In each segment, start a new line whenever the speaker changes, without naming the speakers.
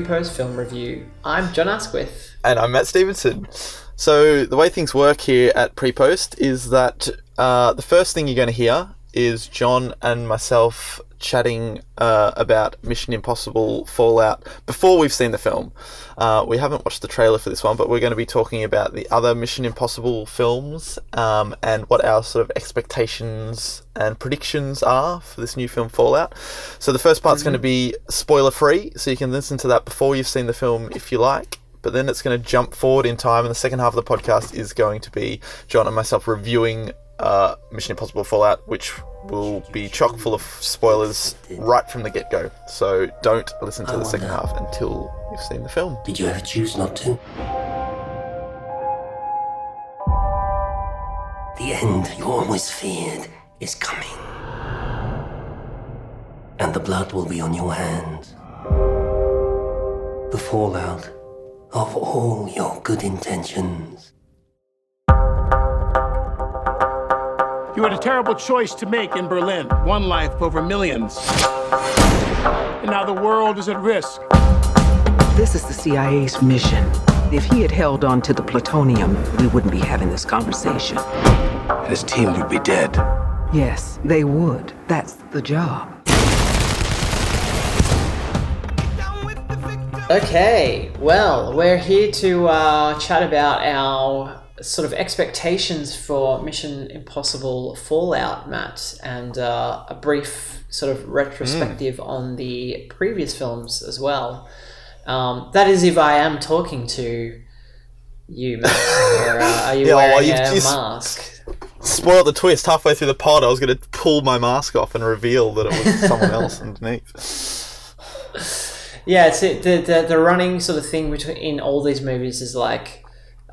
pre-post film review. I'm Jon Asquith.
And I'm Matt Stevenson. So the way things work here at pre-post is that uh, the first thing you're going to hear is Jon and myself chatting uh, about Mission Impossible Fallout before we've seen the film. Uh, we haven't watched the trailer for this one, but we're going to be talking about the other Mission Impossible films um, and what our sort of expectations and predictions are for this new film Fallout. So the first part's going to be spoiler free, so you can listen to that before you've seen the film if you like. But then it's going to jump forward in time, and the second half of the podcast is going to be Jon and myself reviewing uh, Mission Impossible Fallout, which will be chock full of spoilers right from the get go. So don't listen to
I
the second half until you've seen the film.
Did you ever choose not to? The end you always feared is coming. And the blood will be on your hands. The fallout of all your good intentions.
You had a terrible choice to make in Berlin one life over millions. And now the world is at risk.
This is the CIA's mission. If he had held on to the plutonium, we wouldn't be having this conversation.
His team would be dead.
Yes, they would. That's the job.
Okay, well, we're here to uh, chat about our sort of expectations for Mission Impossible Fallout, Matt, and uh, a brief sort of retrospective on the previous films as well. Um, that is, if I am talking to you, Matt, or uh, are you
Yeah,
wearing
you've
a mask?
Spoiled the twist halfway through the pod. I was going to pull my mask off and reveal that it was someone else underneath.
Yeah, it's it, the, the the running sort of thing between in all these movies is like,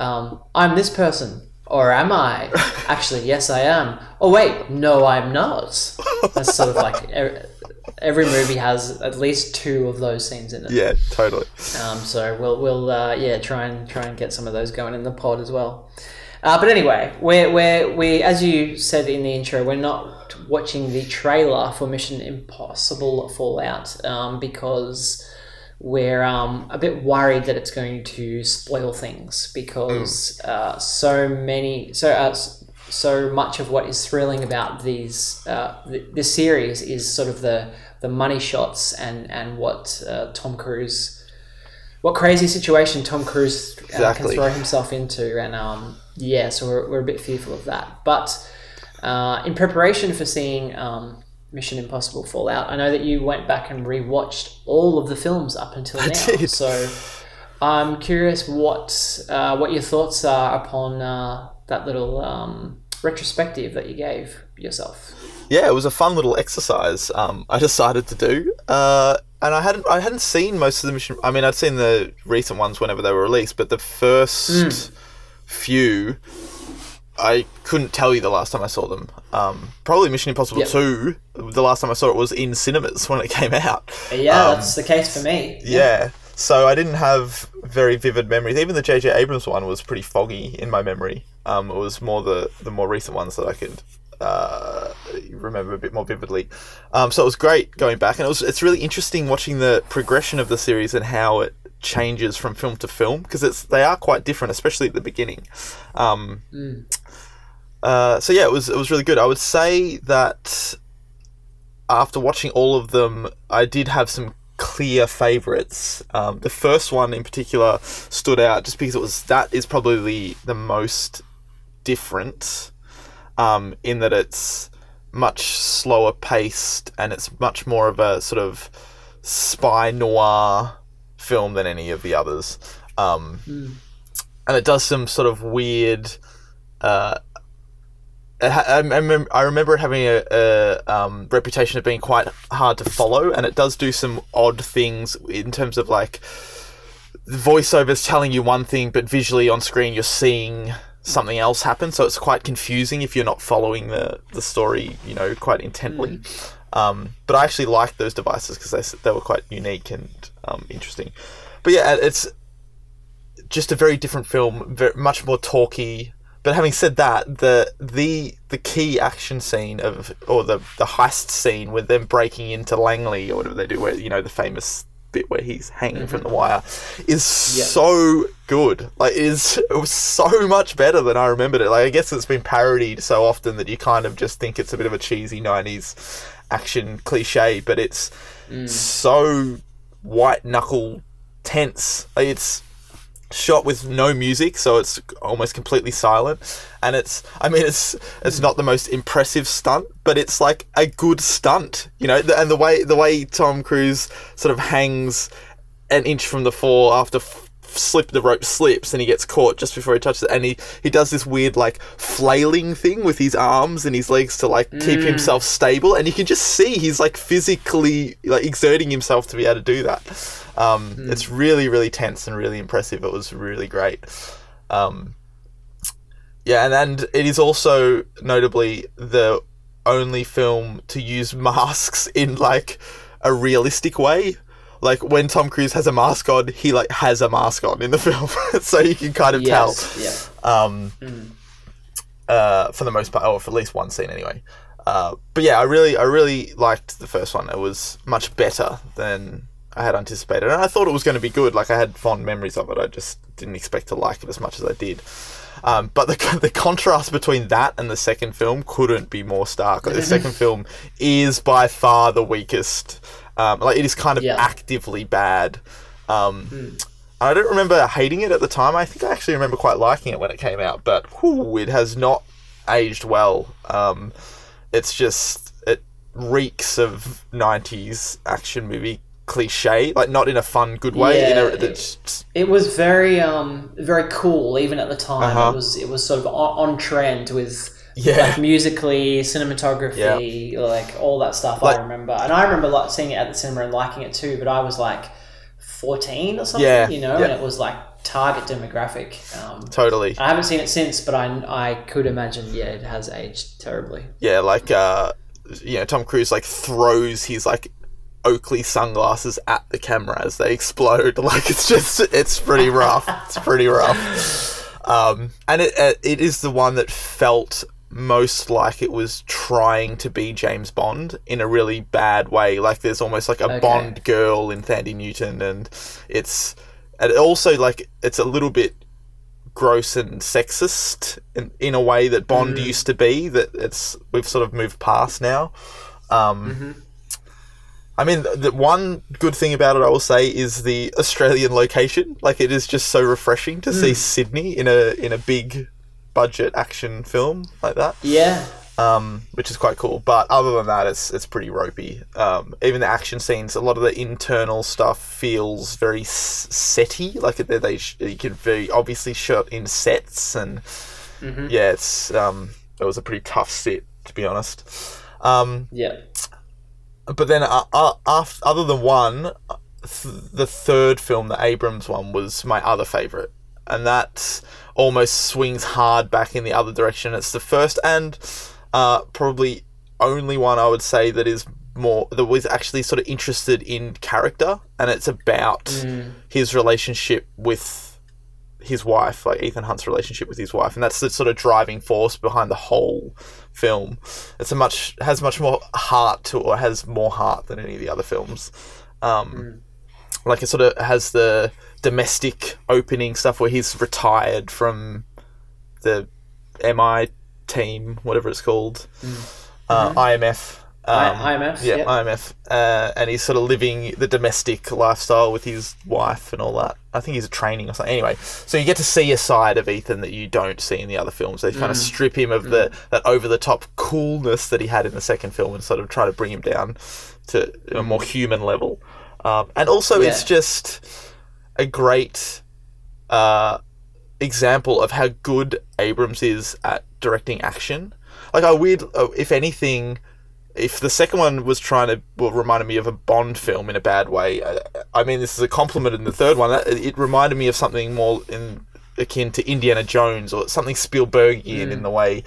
um, I'm this person, or am I? Actually, yes, I am. Oh wait, no, I'm not. That's sort of like e- every movie has at least two of those scenes in it.
Yeah, totally.
Um, so we'll we'll uh, yeah try and try and get some of those going in the pod as well. Uh, but anyway, we're, we're, we as you said in the intro, we're not watching the trailer for Mission Impossible Fallout um, because we're um, a bit worried that it's going to spoil things because uh, so many so uh, so much of what is thrilling about these uh, th- this series is sort of the the money shots and and what uh, Tom Cruise what crazy situation Tom Cruise uh,
Exactly.
can throw himself into, and um, yeah, so we're, we're a bit fearful of that. But uh, in preparation for seeing um, Mission Impossible Fallout, I know that you went back and rewatched all of the films up until now.
did.
So I'm curious what uh, what your thoughts are upon uh, that little um, retrospective that you gave yourself.
Yeah, it was a fun little exercise. Um, I decided to do, uh, and I hadn't I hadn't seen most of the mission. I mean, I'd seen the recent ones whenever they were released, but the first few, I couldn't tell you the last time I saw them. Um, probably Mission Impossible
Yep.
Two. The last time I saw it was in cinemas when it came out.
Yeah,
Um,
that's the case for me.
Yeah. So I didn't have very vivid memories. Even the J.J. Abrams one was pretty foggy in my memory. Um, it was more the the more recent ones that I could uh, remember a bit more vividly. Um, so it was great going back, and it was it's really interesting watching the progression of the series and how it changes from film to film because it's they are quite different, especially at the beginning. Um, uh, so yeah, it was it was really good. I would say that after watching all of them, I did have some clear favorites. Um, the first one in particular stood out just because it was that is probably the most different um, in that it's much slower paced and it's much more of a sort of spy noir film than any of the others. Um, And it does some sort of weird. Uh, I, I, remember, I remember it having a, a um, reputation of being quite hard to follow, and it does do some odd things in terms of like the voiceovers telling you one thing, but visually on screen you're seeing something else happen. So it's quite confusing if you're not following the, the story, you know, quite intently. Um, but I actually liked those devices because they, they were quite unique and um, interesting. But yeah, it's just a very different film, very, much more talky. But having said that, the the the key action scene of or the the heist scene with them breaking into Langley or whatever they do, where you know the famous bit where he's hanging from the mm-hmm. wire, is so good. Like, is it was so much better than I remembered it. Like, I guess it's been parodied so often that you kind of just think it's a bit of a cheesy '90s action cliche, but it's mm. so white knuckle tense. Like, It's shot with no music, so it's almost completely silent. And it's, I mean, it's it's not the most impressive stunt, but it's like a good stunt, you know. And the way the way Tom Cruise sort of hangs an inch from the floor after slip the rope slips and he gets caught just before he touches it. And he he does this weird like flailing thing with his arms and his legs to like keep himself stable. And you can just see he's like physically like exerting himself to be able to do that. Um it's really really tense and really impressive. It was really great. Um yeah and, and it is also notably the only film to use masks in like a realistic way like when Tom Cruise has a mask on, he like has a mask on in the film, so you can kind of
Yes. Yeah.
tell. Um, uh, for the most part, or for at least one scene anyway. Uh, but yeah, I really, I really liked the first one. It was much better than I had anticipated, and I thought it was going to be good. Like I had fond memories of it. I just didn't expect to like it as much as I did. Um, but the the contrast between that and the second film couldn't be more stark. Like, the second film is by far the weakest. Um, like it is kind of
Yeah.
actively bad. Um, I don't remember hating it at the time. I think I actually remember quite liking it when it came out, but whew, it has not aged well. Um, it's just it reeks of '90s action movie cliche, like not in a fun, good way.
Yeah,
a,
it- It was very um very cool even at the time.
Uh-huh.
It was it was sort of on, on trend with
Yeah.
like musically, cinematography, like all that stuff.
Like-
I remember, and I remember like seeing it at the cinema and liking it too. But I was like fourteen or something,
Yeah,
you know,
yeah.
and it was like target demographic. Um,
totally.
I haven't seen it since, but I I could imagine yeah it has aged terribly.
yeah, like uh, you know, Tom Cruise like throws his like Oakley sunglasses at the camera as they explode. Like it's just, it's pretty rough. it's pretty rough. Um, and it uh, it is the one that felt most like it was trying to be James Bond in a really bad way. Like there's almost like a
Okay.
Bond girl in Thandie Newton, and it's and also like it's a little bit gross and sexist in, in a way that Bond mm. used to be. That it's we've sort of moved past now. Um, mm-hmm. I mean, the one good thing about it, I will say, is the Australian location. Like, it is just so refreshing to see mm. Sydney in a in a big budget action film like that
Yeah,
um, which is quite cool. But other than that, it's it's pretty ropey. Um, even the action scenes, a lot of the internal stuff feels very setty. Like they, they sh- you can very obviously shot in sets, and yeah, it's um, it was a pretty tough set to be honest. Um,
yeah.
but then uh, uh, af other than one, th- the third film, the Abrams one, was my other favorite, and that almost swings hard back in the other direction. It's the first and uh, probably only one I would say that is more that was actually sort of interested in character, and it's about his relationship with his wife, like Ethan Hunt's relationship with his wife, and that's the sort of driving force behind the whole film. It's a much has much more heart to, or has more heart than any of the other films. Um, Like it sort of has the domestic opening stuff where he's retired from the MI team, whatever it's called, uh, IMF. Um,
I- IMF,
yeah,
yep.
IMF, uh, and he's sort of living the domestic lifestyle with his wife and all that. I think he's a training or something. Anyway, so you get to see a side of Ethan that you don't see in the other films. They kind of strip him of the that over the top coolness that he had in the second film and sort of try to bring him down to a more human level. Um, and also, it's just a great uh, example of how good Abrams is at directing action. Like I weird, uh, if anything, if the second one was trying to well, reminded me of a Bond film in a bad way. I, I mean, this is a compliment in the third one. That, it reminded me of something more in akin to Indiana Jones or something Spielbergian in the way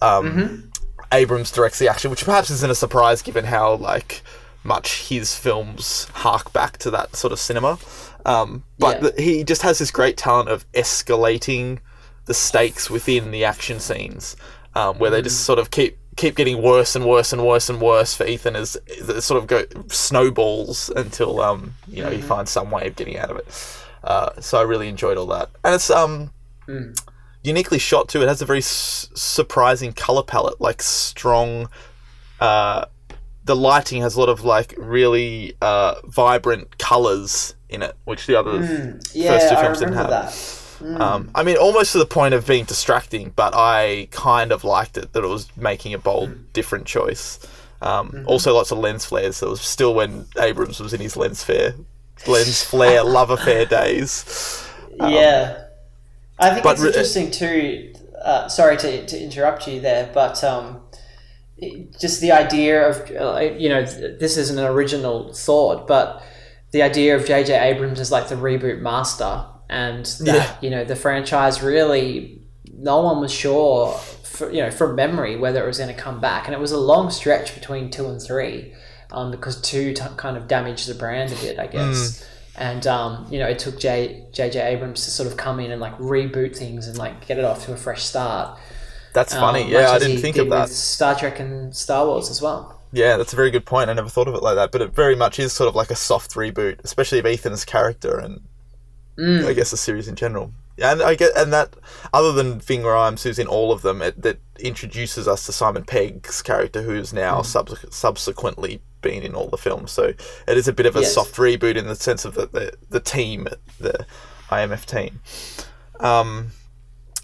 um, Abrams directs the action, which perhaps isn't a surprise given how like much his films hark back to that sort of cinema. Um, but
Yeah.
the, he just has this great talent of escalating the stakes within the action scenes, um, where they just sort of keep keep getting worse and worse and worse and worse for Ethan as it sort of go snowballs until um you know he finds some way of getting out of it. Uh, so I really enjoyed all that, and it's um uniquely shot too. It has a very s- surprising color palette, like strong. Uh, the lighting has a lot of like really uh, vibrant colors in it, which the other
Yeah,
first two
I
films didn't have.
that.
Um, I mean, almost to the point of being distracting, but I kind of liked it that it was making a bold, different choice. Um, Also, lots of lens flares. It was still when Abrams was in his lens flare, lens flare love affair days.
yeah, I think it's
re-
interesting too. Uh, sorry to, to interrupt you there, but um, just the idea of uh, you know this isn't an original thought, but the idea of J.J. Abrams as like the reboot master, and that
Yeah.
you know the franchise really no one was sure, for, you know, from memory whether it was going to come back, and it was a long stretch between two and three, um, because two t- kind of damaged the brand a bit, I guess. And um, you know, it took J J Abrams to sort of come in and like reboot things and like get it off to a fresh start.
That's funny.
Um,
yeah, I didn't think
did
of that.
Star Trek and Star Wars as well.
Yeah, that's a very good point. I never thought of it like that, but it very much is sort of like a soft reboot, especially of Ethan's character and I guess the series in general. And I get and that other than Ving Rhames, who's in all of them, it, that introduces us to Simon Pegg's character, who's now subse- subsequently been in all the films. So it is a bit of a
Yes.
soft reboot in the sense of the the, the team, the IMF team. Um,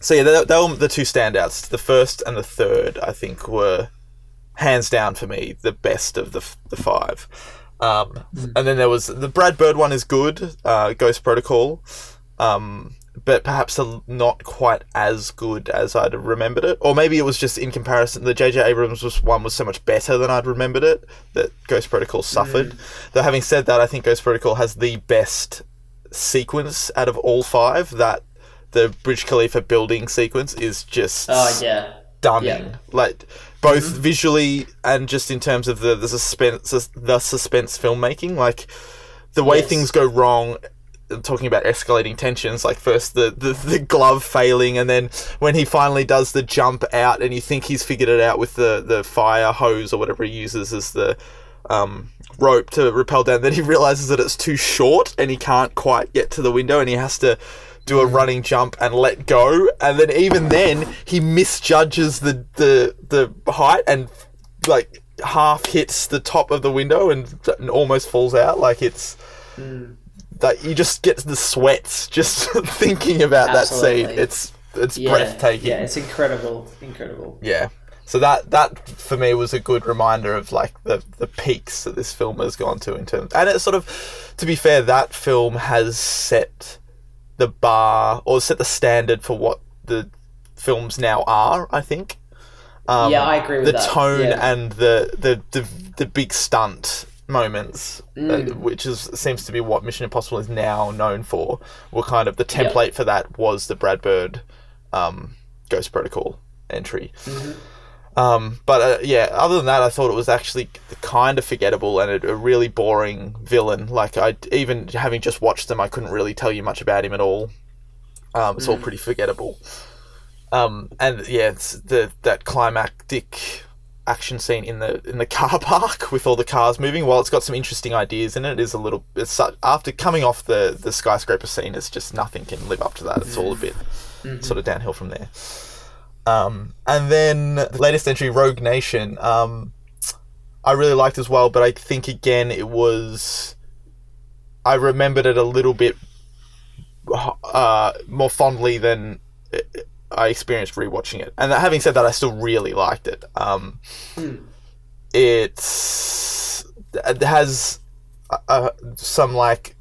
so yeah, they, they were the two standouts. The first and the third, I think, were hands down for me the best of the the five. Um, And then there was the Brad Bird one is good, uh, Ghost Protocol, um, but perhaps a, not quite as good as I'd remembered it, or maybe it was just in comparison. The J.J. Abrams was, one was so much better than I'd remembered it that Ghost Protocol suffered. Though having said that, I think Ghost Protocol has the best sequence out of all five. That the Burj Khalifa building sequence is just
Oh yeah,
stunning.
Yeah.
Like both visually and just in terms of the the suspense the suspense filmmaking. Like the way
Yes.
things go wrong. Talking about escalating tensions, like first the, the, the glove failing, and then when he finally does the jump out, and you think he's figured it out with the, the fire hose or whatever he uses as the um, rope to rappel down, then he realizes that it's too short and he can't quite get to the window, and he has to do a running jump and let go, and then even then he misjudges the the the height and like half hits the top of the window and, and almost falls out. Like it's hmm. that you just get the sweats just thinking about that scene. It's it's
yeah,
breathtaking.
Yeah, it's incredible, incredible.
Yeah. So that that for me was a good reminder of like the the peaks that this film has gone to in terms, and it's sort of, to be fair, that film has set the bar or set the standard for what the films now are. I think. Um,
Yeah, I agree with
the
that.
tone
Yeah.
and the, the the the big stunt moments, uh,
Mm.
which is seems to be what Mission Impossible is now known for, were kind of the template for that was the Brad Bird um, Ghost Protocol entry.
Mm-hmm.
Um, but uh, yeah, other than that, I thought it was actually kind of forgettable and a, a really boring villain. Like I even having just watched them, I couldn't really tell you much about him at all. Um, it's all
Mm.
pretty forgettable. Um, and yeah, it's the that climactic action scene in the in the car park with all the cars moving. While it's got some interesting ideas in it, it is a little. It's su- after coming off the the skyscraper scene, it's just nothing can live up to that. It's all a bit sort of downhill from there. Um, and then the latest entry, Rogue Nation. Um, I really liked as well, but I think again it was. I remembered it a little bit uh, more fondly than I experienced rewatching it. And having said that, I still really liked it. Um, It's it has uh, some like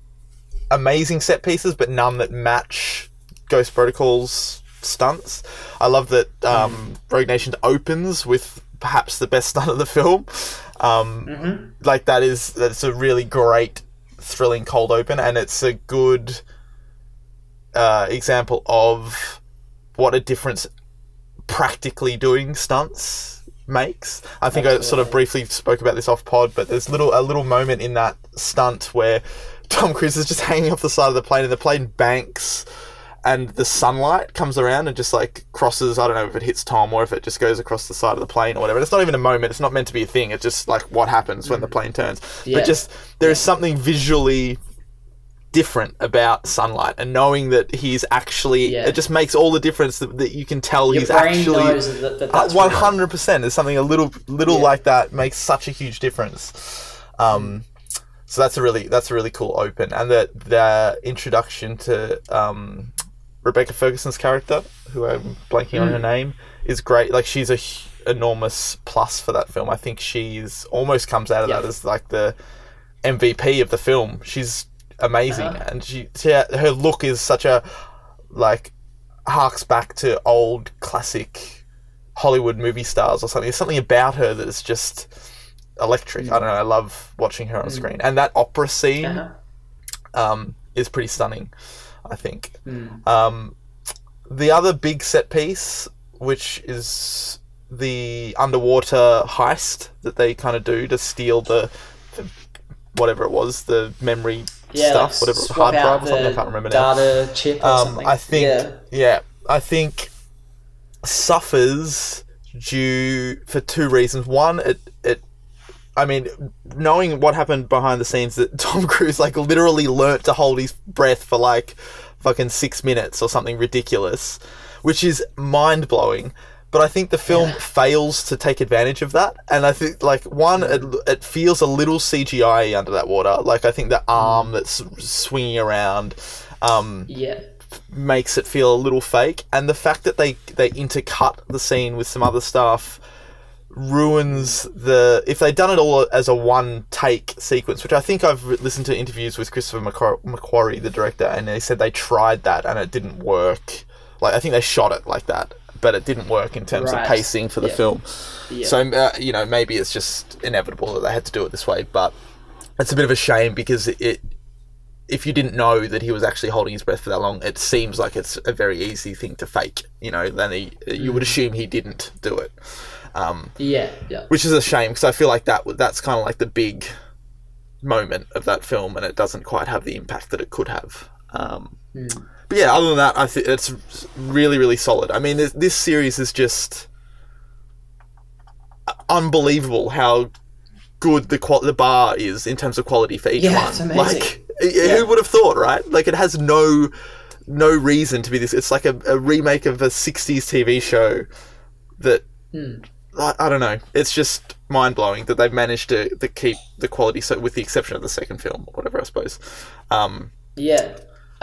amazing set pieces, but none that match Ghost Protocol's stunts. I love that um, Rogue Nation opens with perhaps the best stunt of the film. Um, Like that is that's a really great, thrilling cold open, and it's a good uh, example of what a difference practically doing stunts makes. I think I sort of briefly spoke about this off pod, but there's little a little moment in that stunt where Tom Cruise is just hanging off the side of the plane and the plane banks and the sunlight comes around and just like crosses. I don't know if it hits Tom or if it just goes across the side of the plane or whatever. It's not even a moment. It's not meant to be a thing. It's just like what happens when the plane turns.
Yeah.
But just there is something visually different about sunlight and knowing that he's actually
Yeah.
it just makes all the difference that, that you can tell
Your
he's actually
that, that that's
hundred percent. There's something a little little
Yeah.
like that makes such a huge difference. Um, so that's a really that's a really cool open, and the the introduction to um, Rebecca Ferguson's character, who I'm blanking on her name, is great. Like she's a enormous plus for that film. I think she's almost comes out of
Yeah.
that as like the MVP of the film. She's amazing,
Uh-huh.
and she, she her look is such a like harks back to old classic Hollywood movie stars or something. There's something about her that is just electric. I don't know. I love watching her on screen, and that opera scene
Uh-huh.
um, is pretty stunning. I think. Um, the other big set piece, which is the underwater heist that they kind of do to steal the, the whatever it was, the memory
yeah,
stuff,
like
whatever hard drive or something. I can't remember now.
Data chip or
Um. I think,
Yeah.
yeah. I think suffers due for two reasons. One, it, I mean, knowing what happened behind the scenes, that Tom Cruise like literally learnt to hold his breath for like fucking six minutes or something ridiculous, which is mind blowing. But I think the film fails to take advantage of that, and I think like one, it, it feels a little CGI under that water. Like I think the arm that's swinging around. Um,
Yeah.
makes it feel a little fake, and the fact that they they intercut the scene with some other stuff ruins the. If they'd done it all as a one take sequence, which I think I've listened to interviews with Christopher Macquar- McQuarrie, the director, and they said they tried that and it didn't work. Like I think they shot it like that, but it didn't work in terms
Right.
of pacing for the
Yeah.
film.
Yeah.
So uh, you know maybe it's just inevitable that they had to do it this way, but it's a bit of a shame because it if you didn't know that he was actually holding his breath for that long, it seems like it's a very easy thing to fake. You know, then he, you
Mm.
would assume he didn't do it,
Yeah. Yeah.
which is a shame because I feel like that that's kind of like the big moment of that film, and it doesn't quite have the impact that it could have. Um,
Mm.
But yeah, other than that, I think it's really, really solid. I mean, this, this series is just unbelievable how good the qual- the bar is in terms of quality for each
Yeah,
one.
it's amazing.
Like, who would have thought, right? Like, it has no no reason to be this. It's like a, a remake of a '60s TV show that
Hmm.
I, I don't know. It's just mind blowing that they've managed to, to keep the quality so, with the exception of the second film or whatever, I suppose. Um,
Yeah.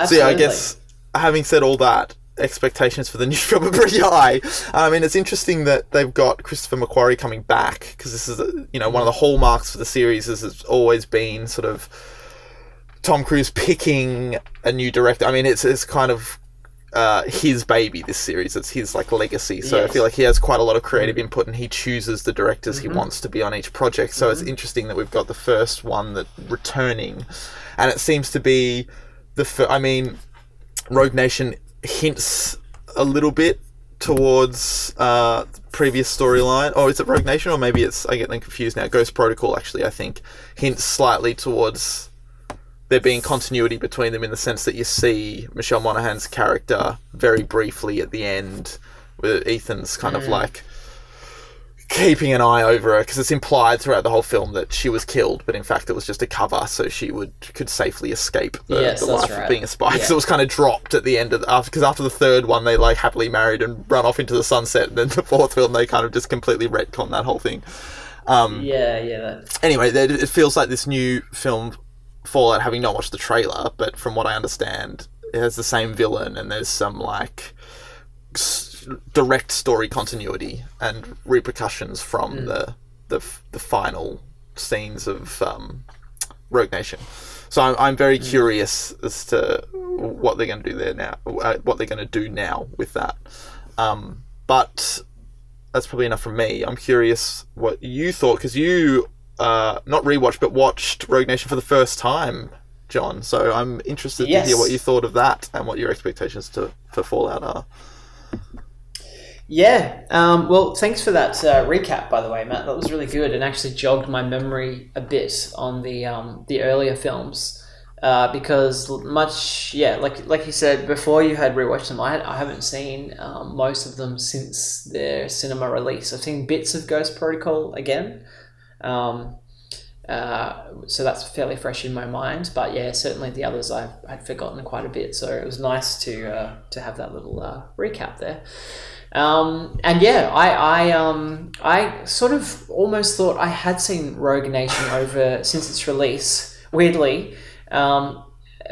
so yeah, I guess having said all that, expectations for the new film are pretty high. I mean, it's interesting that they've got Christopher McQuarrie coming back because this is, a, you know, one of the hallmarks for the series is it's always been sort of Tom Cruise picking a new director. I mean, it's it's kind of uh, his baby. This series, it's his like legacy. So I feel like he has quite a lot of creative input, and he chooses the directors he wants to be on each project. So it's interesting that we've got the first one that returning, and it seems to be the. Fir- I mean, Rogue Nation hints a little bit towards uh, the previous storyline. Oh, is it Rogue Nation? Or maybe it's, I get them confused now. Ghost Protocol, actually, I think, hints slightly towards there being continuity between them in the sense that you see Michelle Monaghan's character very briefly at the end, with Ethan's kind of like keeping an eye over her because it's implied throughout the whole film that she was killed, but in fact it was just a cover so she would could safely escape the,
Yes,
the life
right.
of being a spy.
Yeah.
it was kind of dropped at the end of the, after because after the third one they like happily married and run off into the sunset, and then the fourth film they kind of just completely retcon that whole thing.
Um, Yeah. Yeah. That,
Anyway, it feels like this new film Fallout, having not watched the trailer, but from what I understand, it has the same villain and there's some like s- direct story continuity and repercussions from the, the f- the final scenes of um, Rogue Nation. So I'm, I'm very curious as to what they're going to do there now, uh, what they're going to do now with that. Um, but that's probably enough from me. I'm curious what you thought because you uh, not rewatched but watched Rogue Nation for the first time, Jon. So I'm interested to hear what you thought of that and what your expectations to for Fallout are.
Yeah. Um, well, thanks for that uh, recap, by the way, Matt. That was really good and actually jogged my memory a bit on the um, the earlier films. uh, because much yeah like like you said before you had rewatched them I, had, I haven't seen um, most of them since their cinema release I've seen bits of Ghost Protocol again um, uh, so that's fairly fresh in my mind but yeah certainly the others I've I'd forgotten quite a bit so it was nice to uh, to have that little uh, recap there um, and yeah, I I um I sort of almost thought I had seen Rogue Nation over since its release. Weirdly, um,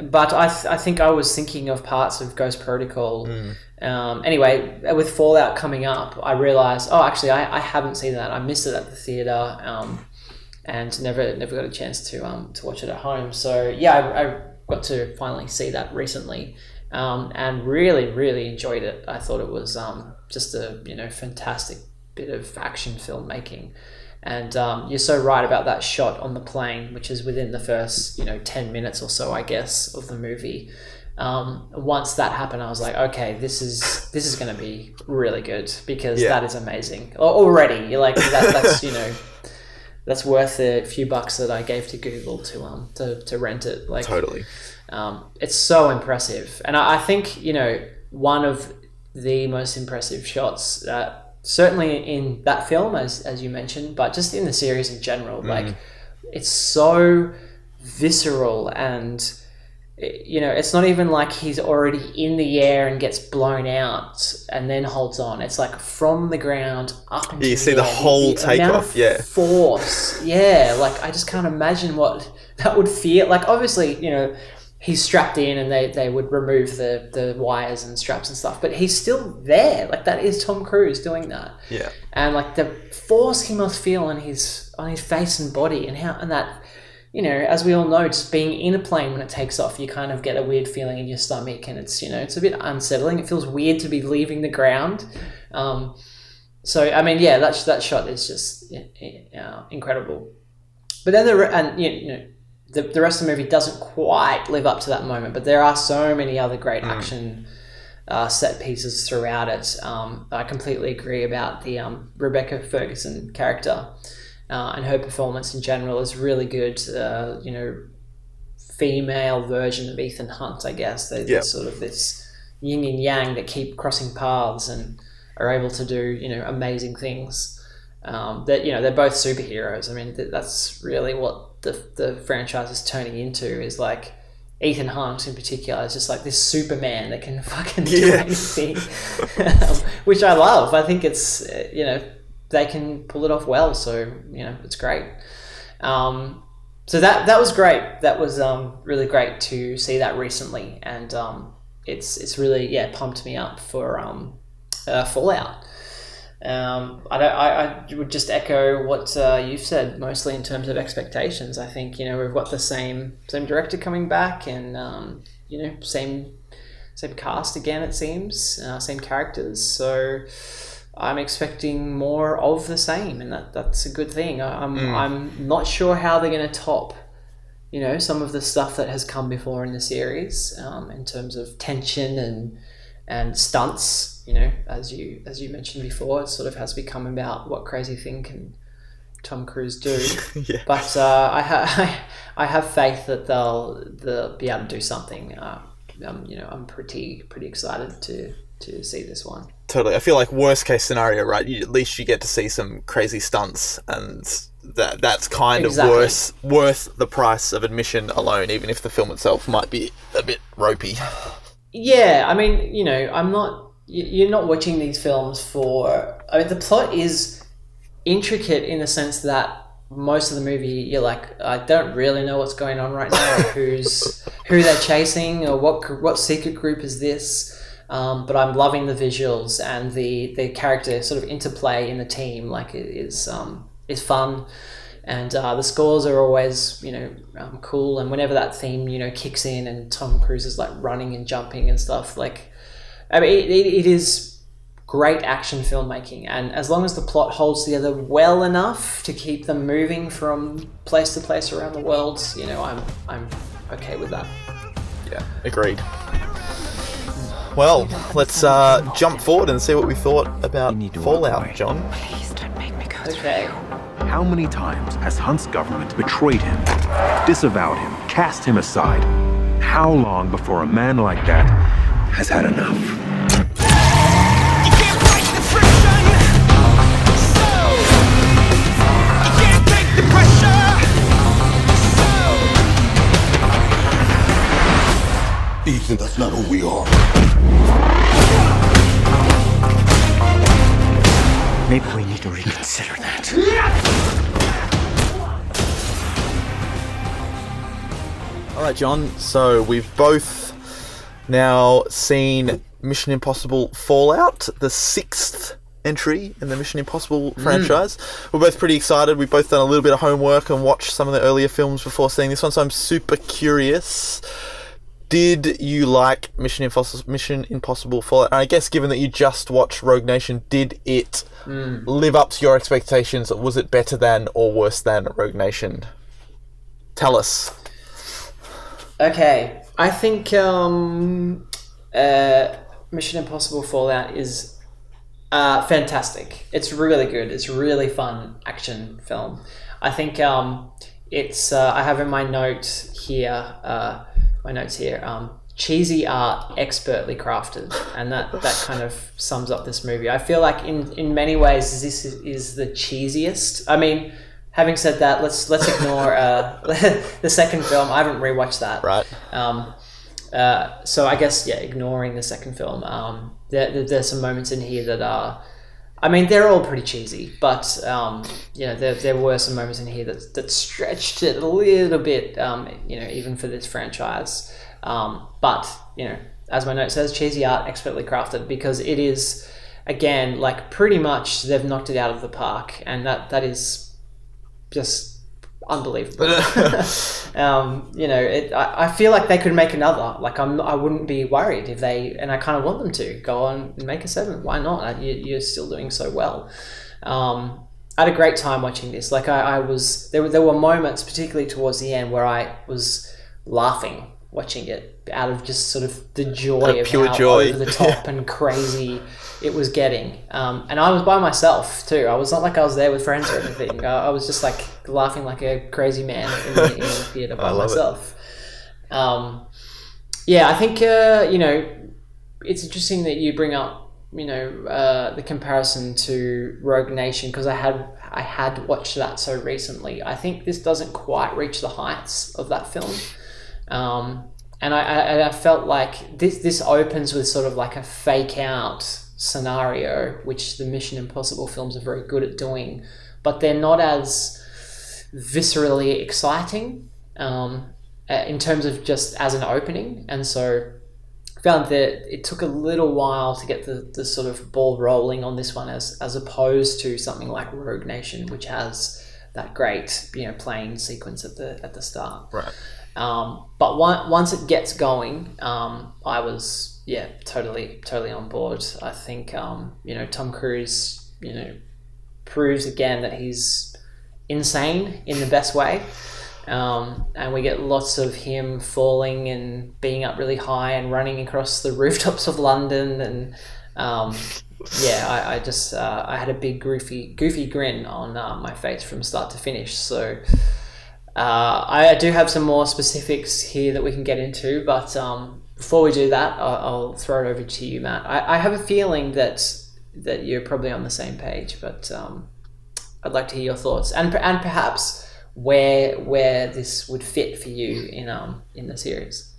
but I, th- I think I was thinking of parts of Ghost Protocol. Um, anyway, with Fallout coming up, I realized, oh, actually, I, I haven't seen that. I missed it at the theater, um, and never never got a chance to um, to watch it at home. So yeah, I, I got to finally see that recently, um, and really really enjoyed it. I thought it was um, just a you know fantastic bit of action filmmaking. And um, you're so right about that shot on the plane, which is within the first, you know, ten minutes or so, I guess, of the movie. Um, once that happened, I was like, okay, this is this is going to be really good because
Yeah.
that is amazing already. You're like, that, that's you know, that's worth the few bucks that I gave to Google to um to, to rent it. Like,
Totally.
um, it's so impressive, and I, I think you know one of the most impressive shots, uh, certainly in that film, as as you mentioned, but just in the series in general. Like, it's so visceral and. You know, it's not even like he's already in the air and gets blown out and then holds on. It's like from the ground up into
you see the
air.
whole takeoff, yeah.
force. Yeah, like I just can't imagine what that would feel like. Obviously, you know, he's strapped in and they, they would remove the, the wires and straps and stuff, but he's still there. Like that is Tom Cruise doing that.
Yeah.
And like the force he must feel on his on his face and body and how and that you know, as we all know, just being in a plane when it takes off, you kind of get a weird feeling in your stomach, and it's you know, it's a bit unsettling. It feels weird to be leaving the ground. Um, so I mean, yeah, that that shot is just uh, incredible. But then the and you know, the, the rest of the movie doesn't quite live up to that moment. But there are so many other great action uh, set pieces throughout it. Um, I completely agree about the um, Rebecca Ferguson character uh, and her performance in general is really good. Uh, you know, female version of Ethan Hunt, I guess. There's
Yeah.
sort of this yin and yang that keep crossing paths and are able to do you know amazing things. Um, that you know they're both superheroes. I mean th- that's really what the the franchise is turning into is like Ethan Hunt in particular is just like this Superman that can fucking do
Yeah.
anything, um, which I love. I think it's uh, you know they can pull it off well, so you know it's great. Um, so that that was great. That was um, really great to see that recently, and um, it's it's really yeah pumped me up for um, uh, Fallout. Um, I, don't, I, I would just echo what uh, you've said, mostly in terms of expectations. I think you know we've got the same same director coming back, and um, you know same same cast again. It seems uh, same characters. So I'm expecting more of the same, and that, that's a good thing. I, I'm I'm not sure how they're going to top you know some of the stuff that has come before in the series um, in terms of tension and and stunts you know as you as you mentioned before it sort of has become about what crazy thing can Tom Cruise do
Yeah.
but uh, I, ha- I have faith that they'll they'll be able to do something uh, um, you know I'm pretty pretty excited to to see this one
Totally. I feel like worst case scenario, right? You, at least you get to see some crazy stunts, and that that's kind
Exactly.
of worth worth the price of admission alone, even if the film itself might be a bit ropey.
Yeah, I mean, you know, I'm not. You're not watching these films for. I mean, the plot is intricate in the sense that most of the movie you're like, I don't really know what's going on right now. or who's who they're chasing, or what what secret group is this? Um, but I'm loving the visuals and the the character sort of interplay in the team. Like it is um, is fun and uh, the scores are always you know um, cool and whenever that theme you know kicks in and tom cruise is like running and jumping and stuff like i mean it, it, it is great action filmmaking and as long as the plot holds together well enough to keep them moving from place to place around the world you know i'm i'm okay with that
Yeah, agreed. Well, let's uh, jump forward and see what we thought about
need to
Fallout. Jon.
Please don't make me go through
okay
How many times has Hunt's government betrayed him, disavowed him, cast him aside? How long before a man like that has had enough?
You can't fight the friction, so you can't take the pressure, so.
Ethan, that's not who we are.
Maybe we need to reconsider that.
All right, Jon. So we've both now seen Mission Impossible Fallout, the sixth entry in the Mission Impossible hmm. franchise. We're both pretty excited. We've both done a little bit of homework and watched some of the earlier films before seeing this one, so I'm super curious. Did you like Mission Impossible, Mission Impossible Fallout? And I guess given that you just watched Rogue Nation, did it live up to your expectations? Was it better than or worse than Rogue Nation? Tell us.
Okay, I think um, uh, Mission Impossible Fallout is uh, fantastic. It's really good. It's a really fun action film. I think um, it's. Uh, I have in my note here. My notes here. Um, cheesy art, expertly crafted, and that that kind of sums up this movie. I feel like in in many ways this is, is the cheesiest. I mean. Having said that, let's let's ignore uh, the second film. I haven't rewatched that.
Right.
Um, uh, so I guess yeah, ignoring the second film, um, there, there- there's some moments in here that are, I mean, they're all pretty cheesy, but um, you know, there, there were some moments in here that that stretched it a little bit, um, you know, even for this franchise. Um, but you know, as my note says, cheesy art, expertly crafted, because it is, again, like pretty much they've knocked it out of the park, and that that is just unbelievable. um, you know, it, I, I feel like they could make another. Like I'm, I wouldn't be worried if they, and I kind of want them to go on and make a seven. Why not? You, you're still doing so well. Um, I had a great time watching this. Like I, I was, there were there were moments, particularly towards the end, where I was laughing watching it out of just sort of the joy
of pure joy.
over the top and crazy it was getting. Um, and I was by myself too. I was not like I was there with friends or anything. I, I was just like laughing like a crazy man in the, in the theater by
I love it.
myself. Um, yeah, I think uh, you know it's interesting that you bring up you know uh, the comparison to Rogue Nation because I had I had watched that so recently. I think this doesn't quite reach the heights of that film. Um, and I, I, I felt like this this opens with sort of like a fake out scenario, which the Mission Impossible films are very good at doing, but they're not as viscerally exciting um, uh, in terms of just as an opening. And so found that it took a little while to get the, the sort of ball rolling on this one as as opposed to something like Rogue Nation, which has that great you know plane sequence at the at the start.
Right.
Um, but one, once it gets going, um, I was yeah totally totally on board. I think um, you know Tom Cruise you know proves again that he's insane in the best way. Um, and we get lots of him falling and being up really high and running across the rooftops of London and um, yeah, I, I just uh, I had a big goofy goofy grin on uh, my face from start to finish. So uh, I do have some more specifics here that we can get into, but um, before we do that, I'll, I'll throw it over to you, Matt. I, I have a feeling that that you're probably on the same page, but um, I'd like to hear your thoughts and and perhaps where where this would fit for you in um in the series.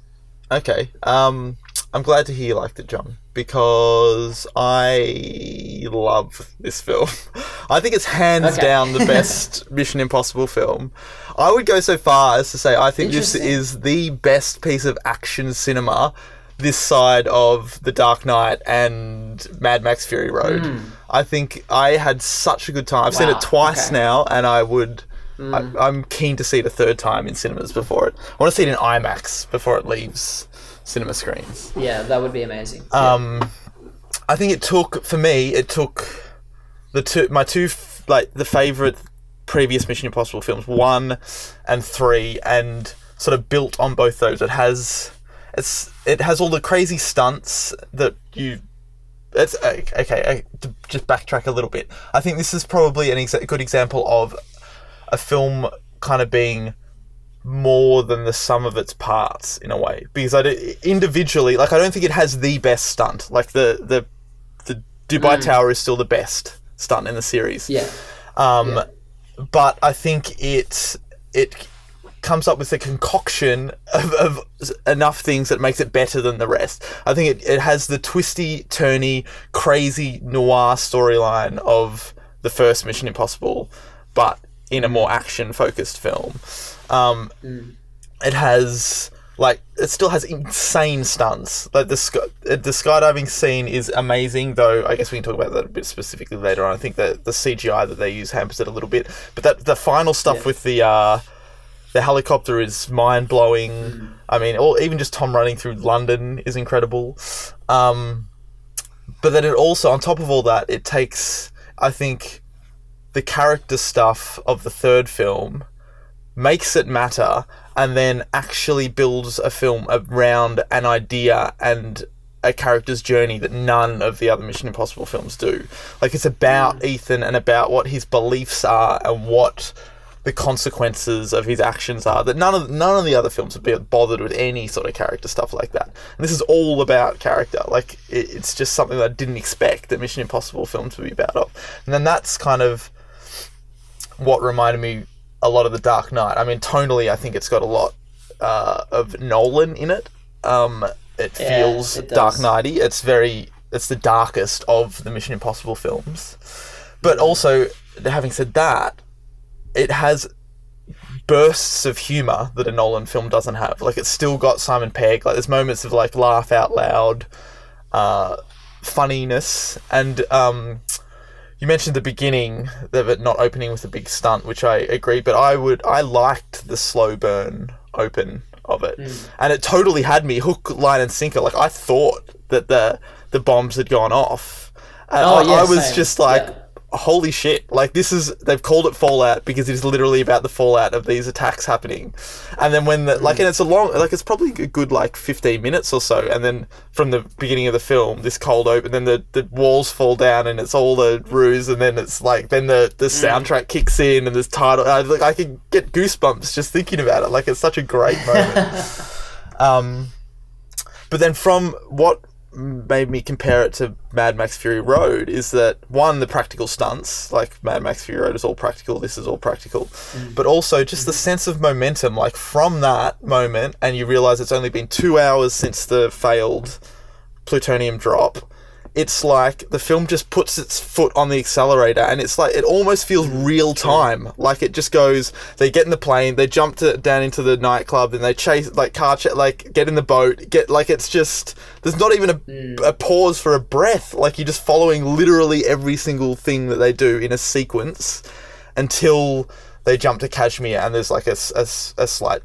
Okay. Um, I'm glad to hear you liked it, Jon, because I love this film. I think it's hands
Okay.
down the best Mission Impossible film. I would go so far as to say I think this is the best piece of action cinema this side of The Dark Knight and Mad Max Fury Road. Hmm. I think I had such a good time. I've seen it twice
okay.
now, and I would. I, hmm. I'm keen to see it a third time in cinemas before it. I want to see it in IMAX before it leaves cinema screens.
Yeah, that would be amazing.
Um, I think it took for me. It took the two my two f- like the favorite previous Mission Impossible films, one and three, and sort of built on both those. It has it's it has all the crazy stunts that you. It's okay. just backtrack a little bit. I think this is probably an exa- good example of a film kind of being more than the sum of its parts in a way because I do, individually like I don't think it has the best stunt like the the the Dubai Tower is still the best stunt in the series
Yeah.
um, but I think it it comes up with a concoction of, of enough things that makes it better than the rest. I think it, it has the twisty, turny, crazy noir storyline of the first Mission Impossible, but in a more action focused film. Um, It has like it still has insane stunts. Like the sky, the skydiving scene is amazing, though. I guess we can talk about that a bit specifically later on. I think that the CGI that they use hampers it a little bit, but that the final stuff with the uh, the helicopter is mind blowing. I mean, or even just Tom running through London is incredible. Um, but then it also, on top of all that, it takes, I think, the character stuff of the third film, makes it matter, and then actually builds a film around an idea and a character's journey that none of the other Mission Impossible films do. Like it's about hmm. Ethan and about what his beliefs are and what the consequences of his actions are that none of none of the other films would been bothered with any sort of character stuff like that. And this is all about character. Like it, it's just something that I didn't expect that Mission Impossible films would be about of. And then that's kind of what reminded me a lot of the Dark Knight. I mean, tonally, I think it's got a lot uh, of Nolan in it. Um, it
Yeah,
feels
it
Dark. Knighty. It's very, it's the darkest of the Mission Impossible films. But also, having said that, it has bursts of humor that a Nolan film doesn't have. Like it's still got Simon Pegg. Like there's moments of like laugh out loud, uh, funniness, and um, you mentioned the beginning of it not opening with a big stunt, which I agree. But I would I liked the slow burn open of it, hmm. and it totally had me hook, line, and sinker. Like I thought that the the bombs had gone off. And
Oh,
I,
yeah,
I was
same.
just like,
Yeah.
Holy shit like this is they've called it fallout because it is literally about the fallout of these attacks happening. And then when the like and it's a long like it's probably a good like 15 minutes or so and then from the beginning of the film this cold open then the, the walls fall down and it's all the ruse and then it's like then the the soundtrack kicks in and there's title I, like, I can get goosebumps just thinking about it like it's such a great moment. Um but then from what made me compare it to Mad Max Fury Road is that one, the practical stunts, like Mad Max Fury Road is all practical, this is all practical, mm. but also just the mm. sense of momentum, like from that moment, and you realize it's only been two hours since the failed plutonium drop. It's like the film just puts its foot on the accelerator, and it's like it almost feels real time. Like it just goes. They get in the plane, they jump to, down into the nightclub, and they chase like car ch- like get in the boat. Get like it's just there's not even a, mm. a pause for a breath. Like you're just following literally every single thing that they do in a sequence until they jump to Kashmir, and there's like a a slight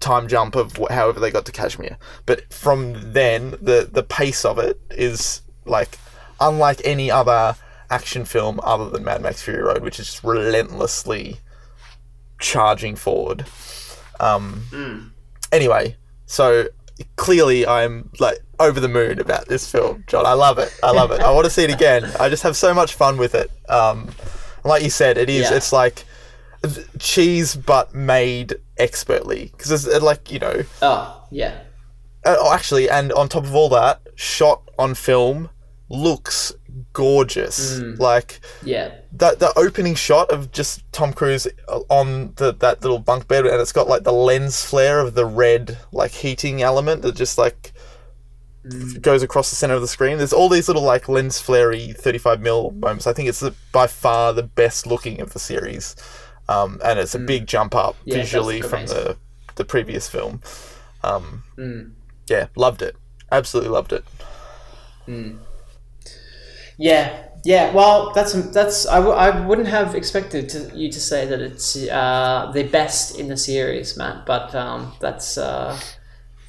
time jump of however they got to Kashmir. But from then, the the pace of it is like unlike any other action film other than Mad Max Fury Road, which is just relentlessly charging forward. Um, Anyway, so clearly I'm like over the moon about this film, Jon. I love it. I love it. I want to see it again. I just have so much fun with it. Um, like you said, it is.
Yeah.
It's like cheese, but made expertly because it's like you know
Oh, yeah.
uh, oh, actually, and on top of all that, shot on film looks gorgeous. Mm. Like
Yeah.
that the opening shot of just Tom Cruise uh, on the that little bunk bed, and it's got like the lens flare of the red like heating element that just like mm. goes across the center of the screen. There's all these little like lens flary 35 mil moments. I think it's the, by far the best looking of the series, um, and it's a mm. big jump up
Yeah,
visually from the the previous film. Um, Yeah, loved it. Absolutely loved it.
Yeah, yeah. Well, that's that's I, w- I wouldn't have expected to, you to say that it's uh, the best in the series, Matt. But um, that's uh,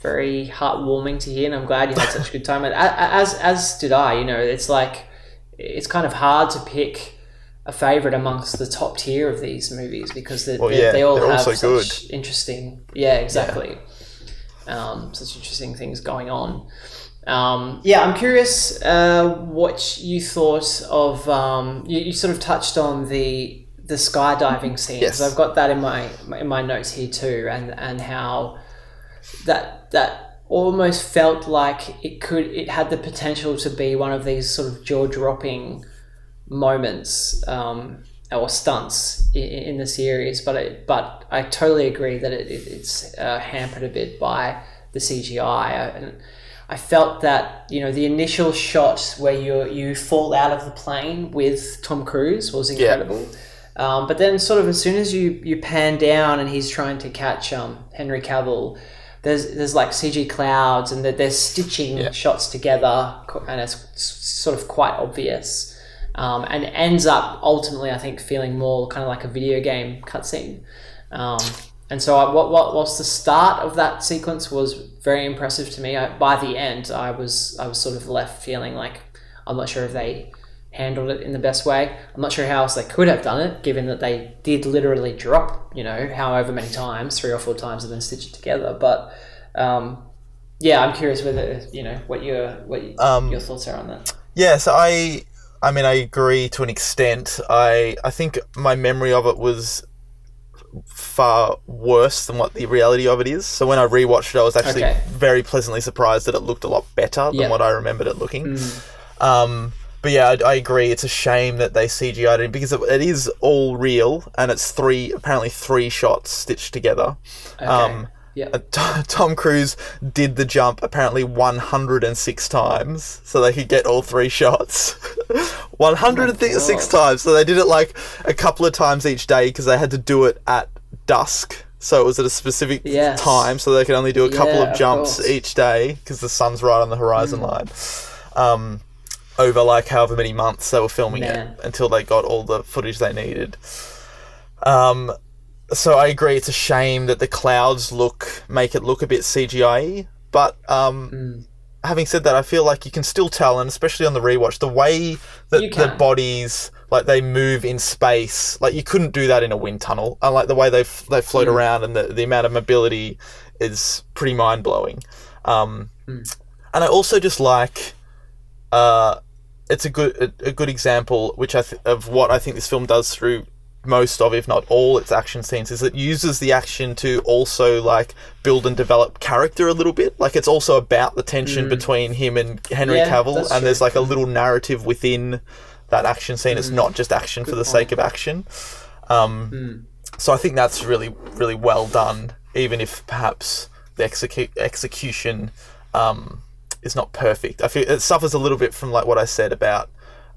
very heartwarming to hear, and I'm glad you had such a good time. And a- a- as as did I. You know, it's like it's kind of hard to pick a favorite amongst the top tier of these movies because they,
Well, yeah,
they all
they're all
have
so
such interesting. Yeah, exactly. Um, such interesting things going on. Um, yeah, I'm curious uh, what you thought of. Um, you, you sort of touched on the the skydiving scene.
Yes.
I've got that in my in my notes here too, and and how that that almost felt like it could it had the potential to be one of these sort of jaw dropping moments um, or stunts in, in the series, but it, but I totally agree that it, it, it's uh, hampered a bit by the CGI and. I felt that you know the initial shot where you you fall out of the plane with Tom Cruise was incredible, um, but then sort of as soon as you you pan down and he's trying to catch um, Henry Cavill, there's there's like CG clouds and they're, they're stitching shots together and it's sort of quite obvious, um, and ends up ultimately I think feeling more kind of like a video game cutscene. Um, and so, I, what, what, whilst the start of that sequence was very impressive to me, I, by the end, I was I was sort of left feeling like I'm not sure if they handled it in the best way. I'm not sure how else they could have done it, given that they did literally drop, you know, however many times, three or four times, and then stitch it together. But um, yeah, I'm curious whether you know what your what
Um,
your thoughts are on that.
Yeah, so I I mean I agree to an extent. I I think my memory of it was far worse than what the reality of it is. So when I rewatched it I was actually
Okay.
very pleasantly surprised that it looked a lot better than
Yeah.
what I remembered it looking. Um but yeah, I, I agree. It's a shame that they CGI'd it because it, it is all real, and it's three apparently three shots stitched together.
Okay.
Um,
yeah.
uh, T- Tom Cruise did the jump apparently 106 times so they could get all three shots. 106 times. So they did it like a couple of times each day because they had to do it at dusk. So it was at a specific
Yes.
time so they could only do a couple
Yeah,
of
of
jumps
course.
each day because the sun's right on the horizon
Mm.
line. Um, over like however many months they were filming
Man.
it until they got all the footage they needed. Um, so I agree. It's a shame that the clouds look make it look a bit CGI. But um,
Hmm.
having said that, I feel like you can still tell, and especially on the rewatch, the way that the bodies like they move in space, like you couldn't do that in a wind tunnel. And like the way they f- they float
Mm.
around and the, the amount of mobility is pretty mind blowing. Um,
Mm.
And I also just like. Uh, it's a good a, a good example, which I th- of what I think this film does through most of, if not all, its action scenes, is it uses the action to also like build and develop character a little bit. Like it's also about the tension
Mm.
between him and Henry
Yeah,
Cavill, and there's like a little narrative within that action scene. It's
Mm.
not just action for
Good
the sake of action. Um,
Mm.
So I think that's really really well done, even if perhaps the execu- execution um, is not perfect. I feel it suffers a little bit from like what I said about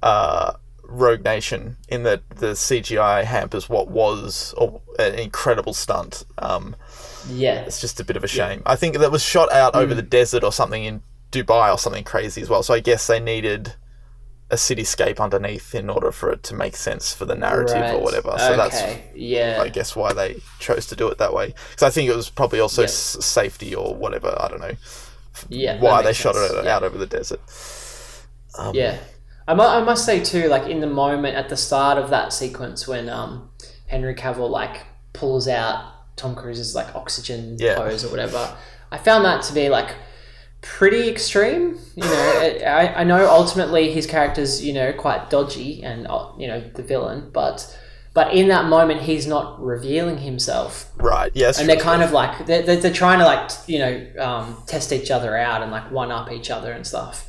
uh, Rogue Nation, in that the CGI hampers what was or an incredible stunt. Um,
Yeah.
it's just a bit of a shame. I think that was shot out over
Mm.
the desert or something in Dubai or something crazy as well. So I guess they needed a cityscape underneath in order for it to make sense for the narrative or whatever. So that's
Yeah.
I guess why they chose to do it that way. Because I think it was probably also
Yeah.
s- safety or whatever. I don't know.
Yeah,
Why they
makes
shot
sense.
it
Yeah.
out over the desert. Um,
yeah, I, mu- I must say too, like in the moment at the start of that sequence when um, Henry Cavill like pulls out Tom Cruise's like oxygen
Yeah.
clothes or whatever, I found that to be like pretty extreme. You know, it, I, I know ultimately his character's you know quite dodgy and uh, you know the villain, but but in that moment he's not revealing himself
Right. Yes.
and they're kind of like they're, they're, they're trying to like you know um, test each other out and like one up each other and stuff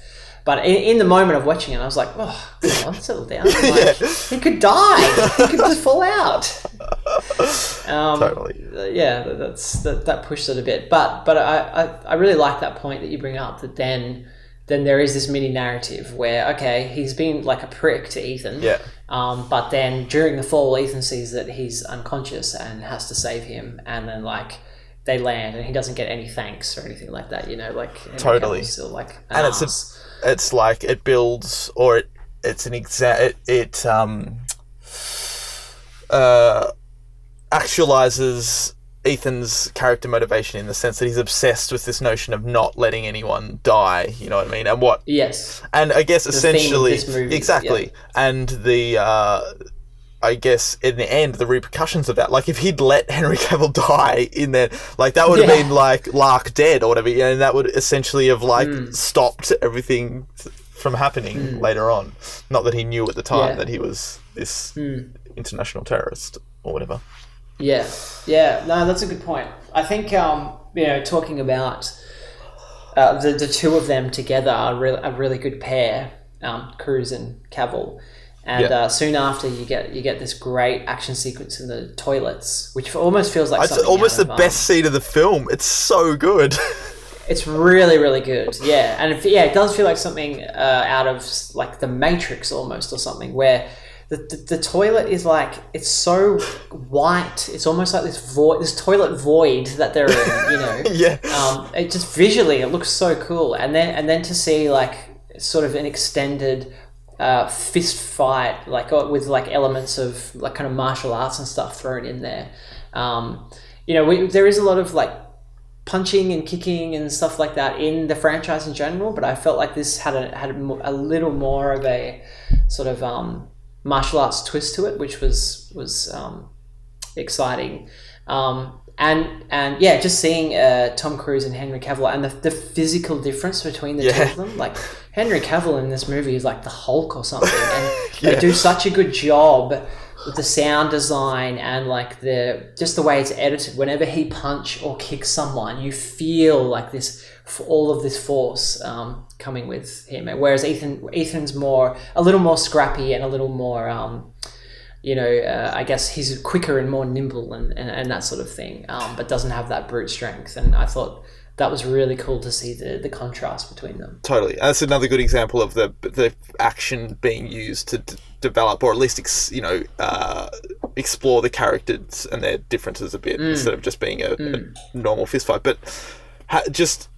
but in, in the moment of watching it i was like oh come on settle down like, he could die he could just fall out um,
Totally.
yeah that- that's that, that pushed it a bit but but I, I i really like that point that you bring up that then then there is this mini narrative where okay he's been like a prick to ethan
Yeah.
um, but then during the fall, Ethan sees that he's unconscious and has to save him, and then like they land, and he doesn't get any thanks or anything like that. You know, like
Totally.
Still like an
and it's a, it's like it builds or it it's an exact it, it um uh actualizes Ethan's character motivation in the sense that he's obsessed with this notion of not letting anyone die, you know what I mean? And what
yes,
and I guess
The
essentially
movie,
exactly. And the uh I guess in the end, the repercussions of that, like if he'd let Henry Cavill die in there, like that would have
Yeah.
been like Lark dead or whatever, and that would essentially have like
Mm.
stopped everything from happening later on. Not that he knew at the time
Yeah.
that he was this
Mm.
international terrorist or whatever.
Yeah, yeah. No, that's a good point. I think um, you know, talking about uh, the the two of them together are really a really good pair, um, Cruise and Cavill. And
Yeah.
uh, soon after, you get you get this great action sequence in the toilets, which almost feels like
It's almost the
of, um,
best scene of the film. It's so good.
It's really, really good. Yeah, and yeah, it does feel like something uh, out of like the Matrix almost, or something where the, the, the toilet is like it's so white. It's almost like this void, this toilet void that they're in. You know.
yeah.
Um, it just visually, it looks so cool, and then and then to see like sort of an extended uh, fist fight, like uh, with like elements of like kind of martial arts and stuff thrown in there. Um, you know, we, there is a lot of like punching and kicking and stuff like that in the franchise in general, but I felt like this had a had a, a little more of a sort of um, martial arts twist to it, which was was um, exciting. Um, and and yeah, just seeing uh, Tom Cruise and Henry Cavill and the, the physical difference between the two of them, like Henry Cavill in this movie is like the Hulk or something, and they do such a good job with the sound design and like the just the way it's edited. Whenever he punch or kicks someone, you feel like this all of this force um, coming with him. Whereas Ethan Ethan's more a little more scrappy and a little more. Um, you know, uh, I guess he's quicker and more nimble and, and, and that sort of thing, um, but doesn't have that brute strength. And I thought that was really cool to see the, the contrast between them.
Totally. That's another good example of the the action being used to d- develop, or at least ex, you know, uh, explore the characters and their differences a bit instead of just being a, a normal fist fight. But ha- just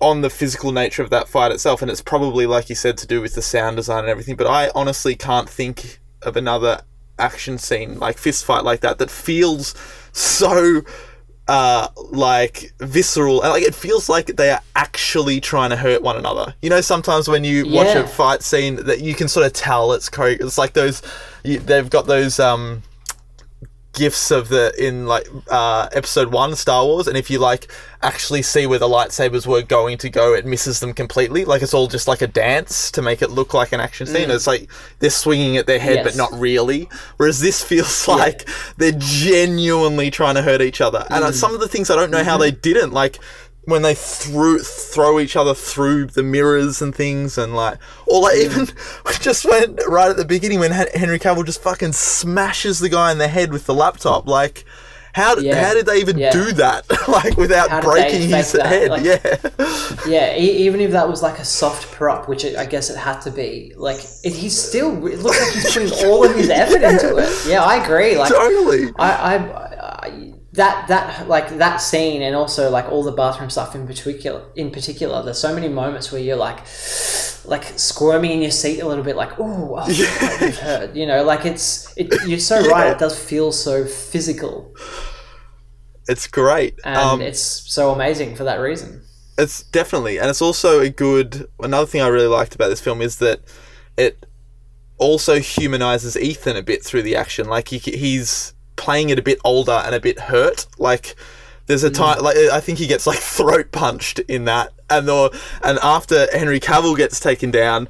on the physical nature of that fight itself, and it's probably like you said to do with the sound design and everything. But I honestly can't think of another action scene like fist fight like that that feels so uh like visceral. And like it feels like they are actually trying to hurt one another. You know sometimes when you watch a fight scene that you can sort of tell it's chore- it's like those you, they've got those um gifs of the in like uh episode one star wars and if you like actually see where the lightsabers were going to go it misses them completely. Like it's all just like a dance to make it look like an action scene. It's like they're swinging at their head but not really. Whereas this feels like they're genuinely trying to hurt each other. And uh, some of the things i don't know how they didn't. Like when they threw throw each other through the mirrors and things and like or like even just went right at the beginning when Henry Cavill just fucking smashes the guy in the head with the laptop like how did,
Yeah.
how did they even
Yeah.
do that like without
How did they
breaking his
that?
head
Like-
yeah
Yeah, e- even if that was like a soft prop, which I guess it had to be, like it, he's still it looks like he's putting all of his effort into it. Yeah, I agree. Like
totally
I, I, I that that like that scene and also like all the bathroom stuff in particular in particular there's so many moments where you're like like squirming in your seat a little bit like oh, yeah. heard you know? Like it's it, you're so right it does feel so physical.
It's great
and
um,
it's so amazing for that reason.
It's definitely and it's also a good another thing i really liked about this film is that it also humanizes ethan a bit through the action like he, he's playing it a bit older and a bit hurt like there's a mm. time like i think he gets like throat punched in that and the, and after henry cavill gets taken down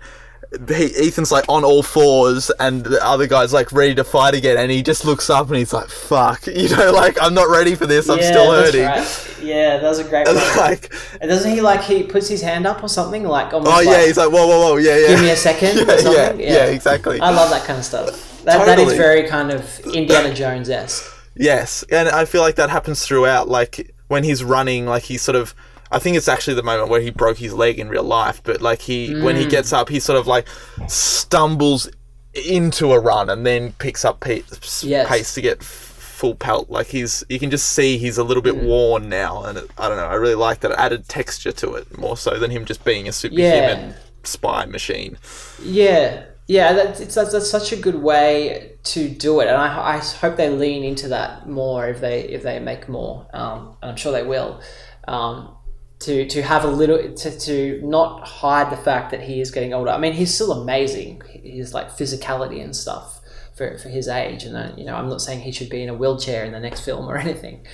he, Ethan's like on all fours, and the other guy's like ready to fight again, and he just looks up and he's like, "Fuck," you know, like I'm not ready for this. I'm still hurting.
right. yeah that was a great
And like,
and doesn't he like he puts his hand up or something like almost
oh yeah,
like,
he's like, whoa, whoa, whoa, yeah, yeah.
give me a second
yeah,
or something
yeah, yeah, exactly.
I love that kind of stuff that, that is very kind of Indiana Jones esque
Yes, and I feel like that happens throughout. Like when he's running, like he sort of. I think it's actually the moment where he broke his leg in real life. But like he, when
Mm.
he gets up, he sort of like stumbles into a run and then picks up pe-
Yes.
pace to get full pelt. Like he's, you can just see he's a little bit
Mm.
worn now, and it, I don't know. I really like that it added texture to it more so than him just being a superhuman
Yeah.
spy machine.
Yeah, yeah, that's, it's, that's, that's such a good way to do it, and I, I hope they lean into that more if they if they make more, um, I'm sure they will. Um, to, to have a little to, to not hide the fact that he is getting older. I mean, he's still amazing. His like physicality and stuff for, for his age, and uh, you know, I'm not saying he should be in a wheelchair in the next film or anything,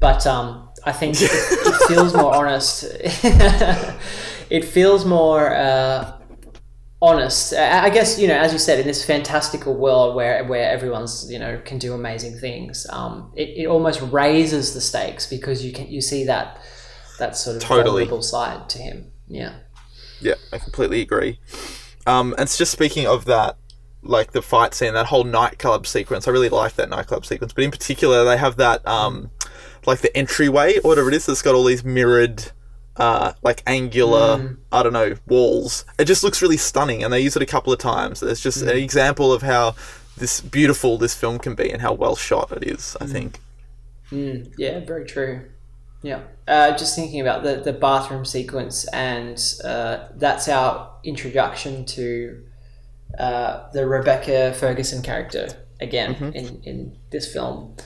but um, I think it, it feels more honest. it feels more. Uh, honest. I guess you know, as you said, in this fantastical world where where everyone's you know can do amazing things, um, it, it almost raises the stakes because you can you see that that sort of
Totally.
vulnerable side to him. Yeah.
Yeah, I completely agree. Um, and it's just speaking of that, like the fight scene, that whole nightclub sequence. I really like that nightclub sequence, but in particular, they have that um, like the entryway or whatever it is that's got all these mirrored. Uh, like angular, I don't know, walls. It just looks really stunning, and they use it a couple of times. It's just an example of how this beautiful this film can be and how well shot it is. I think.
Yeah, very true. Yeah. Uh, just thinking about the, the bathroom sequence, and uh, that's our introduction to uh, the Rebecca Ferguson character again in, in this film.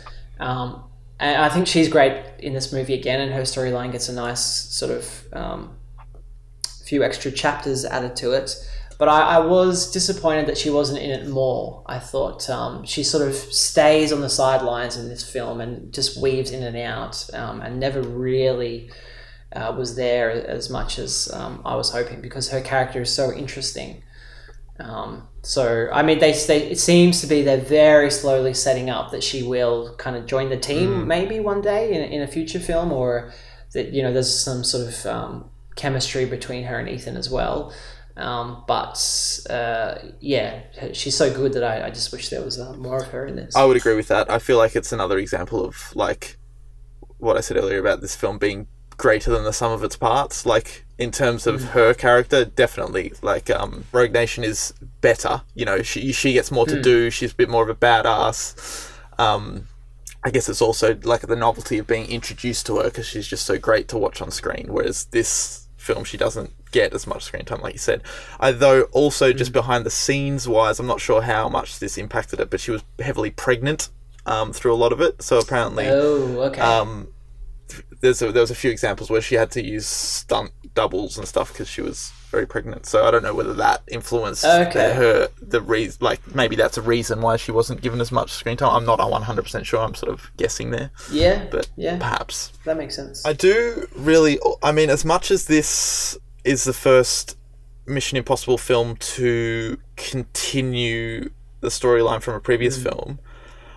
Um, and I think she's great in this movie again, and her storyline gets a nice sort of um, few extra chapters added to it. But I, I was disappointed that she wasn't in it more. I thought um, she sort of stays on the sidelines in this film and just weaves in and out, um, and never really uh, was there as much as um, I was hoping because her character is so interesting. Um, so I mean, they, they it seems to be they're very slowly setting up that she will kind of join the team maybe one day in, in a future film, or that you know there's some sort of um, chemistry between her and Ethan as well. Um, but uh, yeah, she's so good that I, I just wish there was uh, more of her in this.
I would agree with that. I feel like it's another example of like what I said earlier about this film being greater than the sum of its parts. Like in terms of her character, definitely. Like um, Rogue Nation is better. You know, she she gets more to do. She's a bit more of a badass. Um, I guess it's also like the novelty of being introduced to her because she's just so great to watch on screen. Whereas this film, she doesn't get as much screen time, like you said. I, though also just behind the scenes wise, I'm not sure how much this impacted it, but she was heavily pregnant um, through a lot of it. So apparently,
oh, okay.
um, there's a, there was a few examples where she had to use stunt doubles and stuff because she was very pregnant. So I don't know whether that influenced
Okay.
her the reason. Like maybe that's a reason why she wasn't given as much screen time. I'm not 100 percent sure. I'm sort of guessing there,
yeah,
but
yeah,
perhaps.
that makes sense.
I do really. I mean, as much as this is the first Mission Impossible film to continue the storyline from a previous mm. film,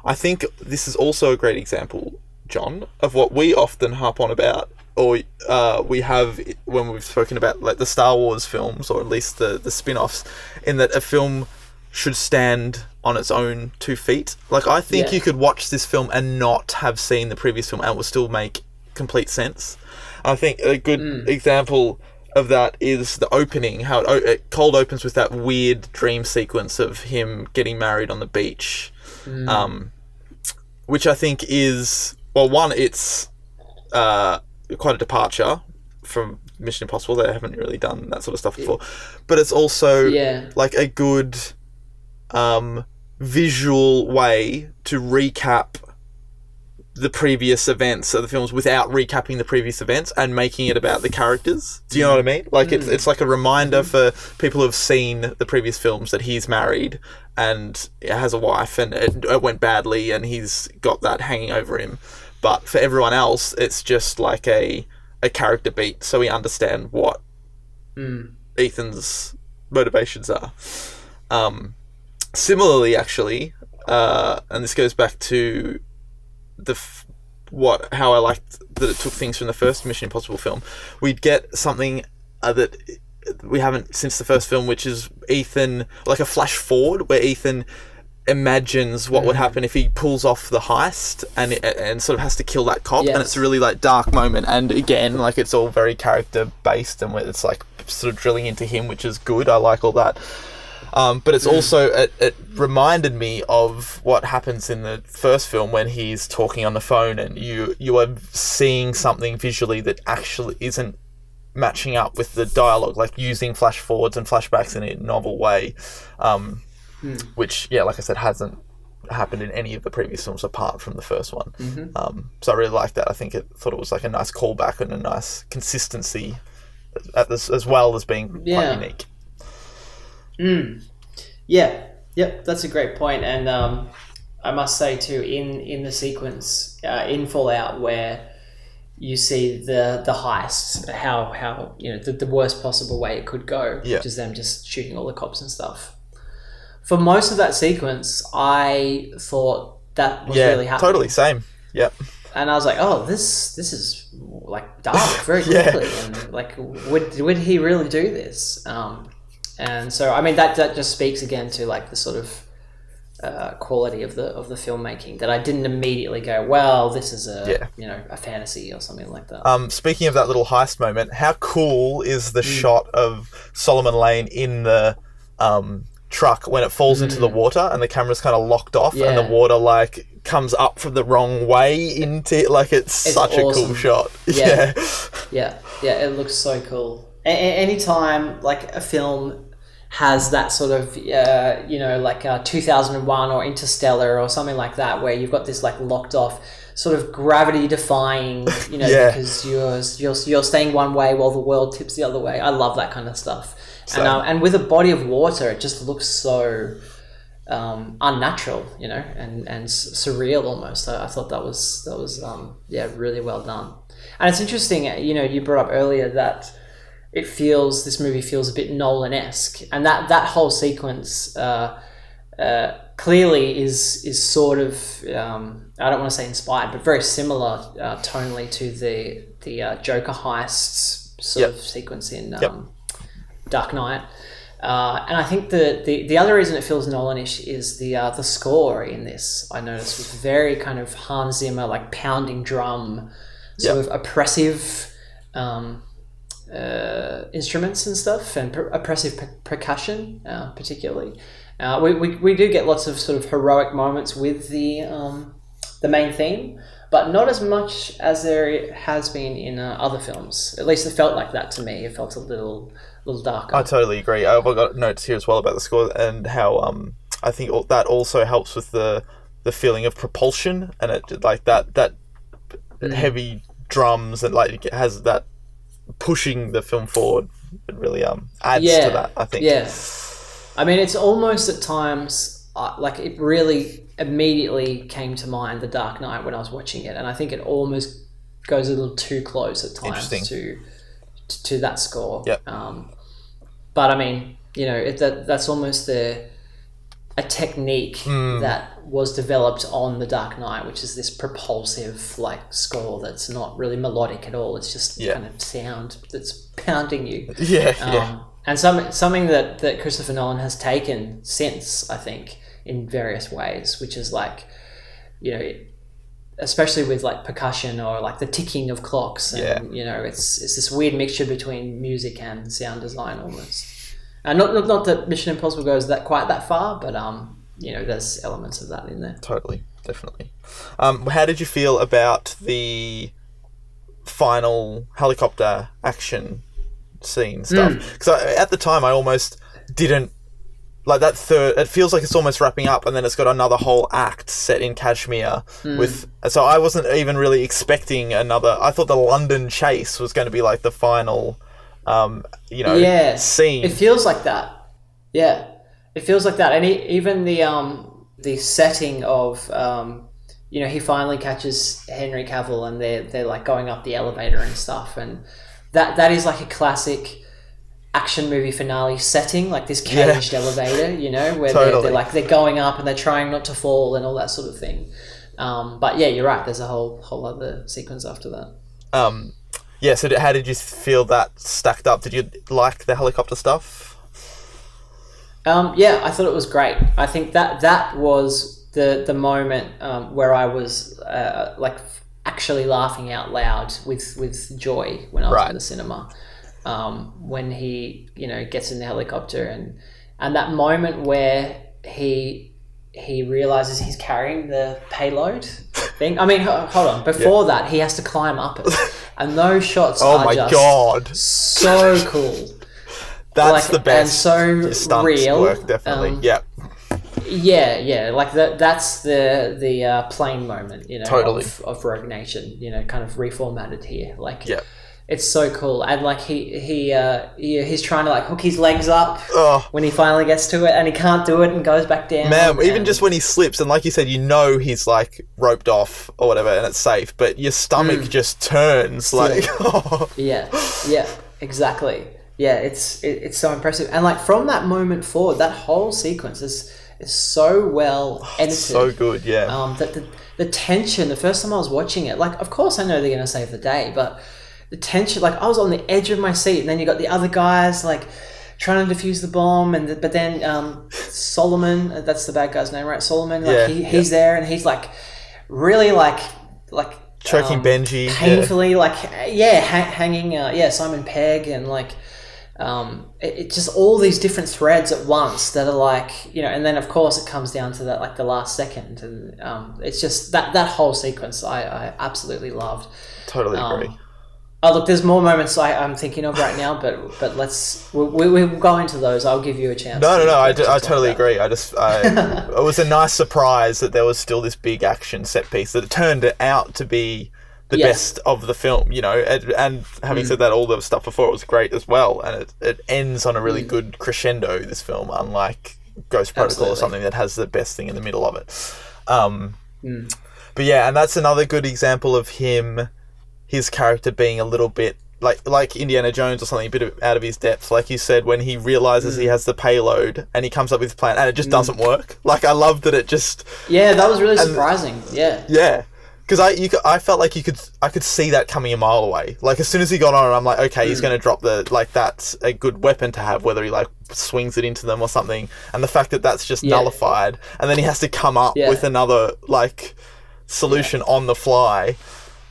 I think this is also a great example, Jon, of what we often harp on about, or uh, we have when we've spoken about like the Star Wars films, or at least the the spin-offs, in that a film should stand on its own two feet. Like I think
Yeah.
you could watch this film and not have seen the previous film and it will still make complete sense. I think a good example of that is the opening, how it, it cold opens with that weird dream sequence of him getting married on the beach, um, which I think is well, one, it's uh, quite a departure from Mission Impossible. They haven't really done that sort of stuff before, but it's also
Yeah.
like a good um, visual way to recap the previous events of the films without recapping the previous events and making it about the characters. Do you know what I mean? Like it's it's like a reminder for people who have seen the previous films that he's married and has a wife and it, it went badly and he's got that hanging over him. But for everyone else, it's just like a a character beat, so we understand what Ethan's motivations are. Um, similarly, actually, uh, and this goes back to the f- what how I liked that it took things from the first Mission Impossible film. We'd get something uh, that we haven't since the first film, which is Ethan like a flash forward where Ethan imagines what would happen if he pulls off the heist and and sort of has to kill that cop and it's a really like dark moment. And again like it's all very character based and where it's like sort of drilling into him which is good. I like all that. Um, but it's also it, it reminded me of what happens in the first film when he's talking on the phone and you you are seeing something visually that actually isn't matching up with the dialogue, like using flash forwards and flashbacks in a novel way, um, which yeah, like I said, hasn't happened in any of the previous films apart from the first one. Um, so I really liked that. I think it thought it was like a nice callback and a nice consistency, at this, as well as being
Yeah.
quite unique.
Yeah, yep, that's a great point, and um, I must say too, in in the sequence uh, in Fallout where you see the the heist, how how you know the, the worst possible way it could go,
Yeah.
which is them just shooting all the cops and stuff. For most of that sequence, I thought that was
yeah,
really happening
totally same. Yep.
and I was like, "Oh, this this is like dark very
Yeah.
quickly." And like, would would he really do this? Um, and so, I mean, that that just speaks again to like the sort of uh, quality of the of the filmmaking that I didn't immediately go, "Well, this is a
Yeah.
you know a fantasy or something like that."
Um, speaking of that little heist moment, how cool is the
Mm.
shot of Solomon Lane in the um, truck when it falls into the water and the camera's kind of locked off and the
Mm.
Water like comes up from the wrong way into it like it's,
It's
such a cool shot.
Yeah.
Yeah.
Yeah, yeah, it looks so cool. A- a- anytime like a film has that sort of, uh, you know, like uh, 2001 or Interstellar or something like that, where you've got this like locked off sort of gravity defying, you know,
Yeah.
because you're, you're you're staying one way while the world tips the other way. I love that kind of stuff.
Same.
And, um, and with a body of water, it just looks so um, unnatural, you know, and and s- surreal almost. I, I thought that was that was um, yeah really well done. And it's interesting, uh, you know, you brought up earlier that it feels this movie feels a bit Nolan esque, and that that whole sequence uh, uh, clearly is is sort of um, I don't want to say inspired, but very similar uh, tonally to the the uh, Joker heists sort
Yep.
of sequence in um,
Yep.
Dark Knight. Uh, and I think the, the, the other reason it feels Nolanish is the uh, the score in this. I noticed was very kind of Hans Zimmer, like pounding drum, sort
Yep.
of oppressive um, uh, instruments and stuff, and per- oppressive per- percussion, uh, particularly. Uh, we, we, we do get lots of sort of heroic moments with the um, the main theme, but not as much as there has been in uh, other films. At least it felt like that to me. It felt a little little darker.
I totally agree. I've got notes here as well about the score and how um, I think that also helps with the the feeling of propulsion and it like that that
Mm.
heavy drums and like it has that pushing the film forward. It really um adds
yeah,
to that. I think.
Yeah. I mean, it's almost at times uh, like it really immediately came to mind the Dark Knight when I was watching it, and I think it almost goes a little too close at times to to that score.
Yep.
Um, but I mean, you know, it, that that's almost a a technique
Hmm.
that was developed on the Dark Knight, which is this propulsive like score that's not really melodic at all. It's just
Yeah.
kind of sound that's pounding you.
Yeah,
Um,
yeah.
And some, something that, that Christopher Nolan has taken since, I think, in various ways, which is like, you know, especially with like percussion or like the ticking of clocks. And,
Yeah.
you know, it's, it's this weird mixture between music and sound design almost. And not, not, not that Mission Impossible goes that quite that far, but, um, you know, there's elements of that in there.
Totally, definitely. Um, how did you feel about the final helicopter action scene stuff? Because at the time, I almost didn't like that third. It feels like it's almost wrapping up, and then it's got another whole act set in Kashmir with. So I wasn't even really expecting another. I thought the London chase was going to be like the final, um, you know,
yeah
scene.
it feels like that yeah it feels like that and e even the um the setting of um you know he finally catches henry cavill and they're they're like going up the elevator and stuff and that that is like a classic action movie finale setting like this
Yeah.
caged elevator you know where they're, they're like they're going up and they're trying not to fall and all that sort of thing um, but yeah you're right there's a whole whole other sequence after that
um, yeah. So, how did you feel that stacked up? Did you like the helicopter stuff?
Um, yeah, I thought it was great. I think that that was the the moment um, where I was uh, like actually laughing out loud with with joy when I was
Right.
in the cinema. Um, when he you know gets in the helicopter and and that moment where he he realizes he's carrying the payload thing. I mean, hold on. Before that, he has to climb up it, and those shots
Oh
are
my
just
god,
so cool.
that's
like,
the best.
and so real.
work definitely.
Um,
yeah,
Yeah, yeah, like that. That's the the uh, plane moment, you know,
Totally.
of, of Rogue Nation. You know, kind of reformatted here. Like,
Yeah.
It's so cool, and like he he uh he, he's trying to like hook his legs up
Oh.
when he finally gets to it, and he can't do it and goes back down.
Man, even just when he slips, and like you said, you know he's like roped off or whatever, and it's safe, but your stomach
Mm.
just turns like.
Yeah, yeah, exactly. Yeah, it's it, it's so impressive, and like from that moment forward, that whole sequence is is so well edited.
so good, yeah.
Um, that the the tension. The first time I was watching it, like, of course I know they're gonna save the day, but the tension, like, I was on the edge of my seat, and then you got the other guys like trying to defuse the bomb, and the, but then um, Solomon, uh, that's the bad guy's name, right? Solomon, like
Yeah,
he, he's there, and he's like really like like
Choking
um,
Benji. yeah.
painfully like yeah ha- hanging uh, yeah simon pegg and like um it, it just all these different threads at once that are like you know and then of course it comes down to that like the last second and um it's just that that whole sequence i i absolutely loved
Totally
Um,
agree.
Oh look, there's more moments I, I'm thinking of right now, but but let's we, we, we'll go into those. I'll give you a chance.
No, no, no. I,
to
I totally
about
agree. I just, I, it was a nice surprise that there was still this big action set piece that it turned out to be the
Yes.
best of the film. You know, and, and having
Mm.
said that, all the stuff before it was great as well, and it, it ends on a
Mm.
really good crescendo. This film, unlike Ghost Protocol
Absolutely.
or something that has the best thing in the middle of it. Um,
Mm.
but yeah, and that's another good example of him, his character being a little bit like like Indiana Jones or something, a bit of, out of his depth. Like you said, when he realizes
Mm.
he has the payload and he comes up with his plan, and it just doesn't work. Like I love that it just
Yeah, that was really
And-
surprising. Yeah.
yeah. Because I, you, could- I felt like you could, I could see that coming a mile away. Like as soon as he got on, I'm like, okay, he's
Mm.
going to drop the, like that's a good weapon to have, whether he like swings it into them or something. And the fact that that's just
Yeah.
nullified, and then he has to come up
Yeah.
with another like solution on the fly.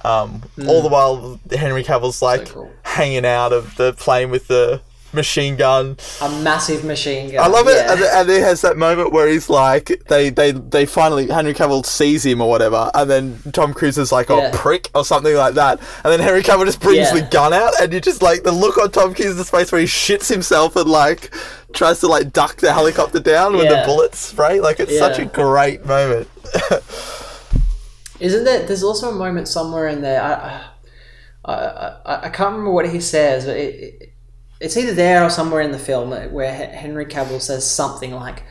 Um,
Mm.
All the while, Henry Cavill's like
cool.
hanging out of the plane with the machine gun.
A massive machine gun.
I love it,
yeah.
and, and it has that moment where he's like, they, they, they finally Henry Cavill sees him or whatever, and then Tom Cruise is like, "Oh,
Yeah.
prick" or something like that, and then Henry Cavill just brings
Yeah.
the gun out, and you just like the look on Tom Cruise's face where he shits himself and like tries to like duck the helicopter down when the bullets spray. Like it's such a great moment.
Isn't there? There's also a moment somewhere in there. I, I, I, I can't remember what he says, but it, it, it's either there or somewhere in the film where Henry Cavill says something like,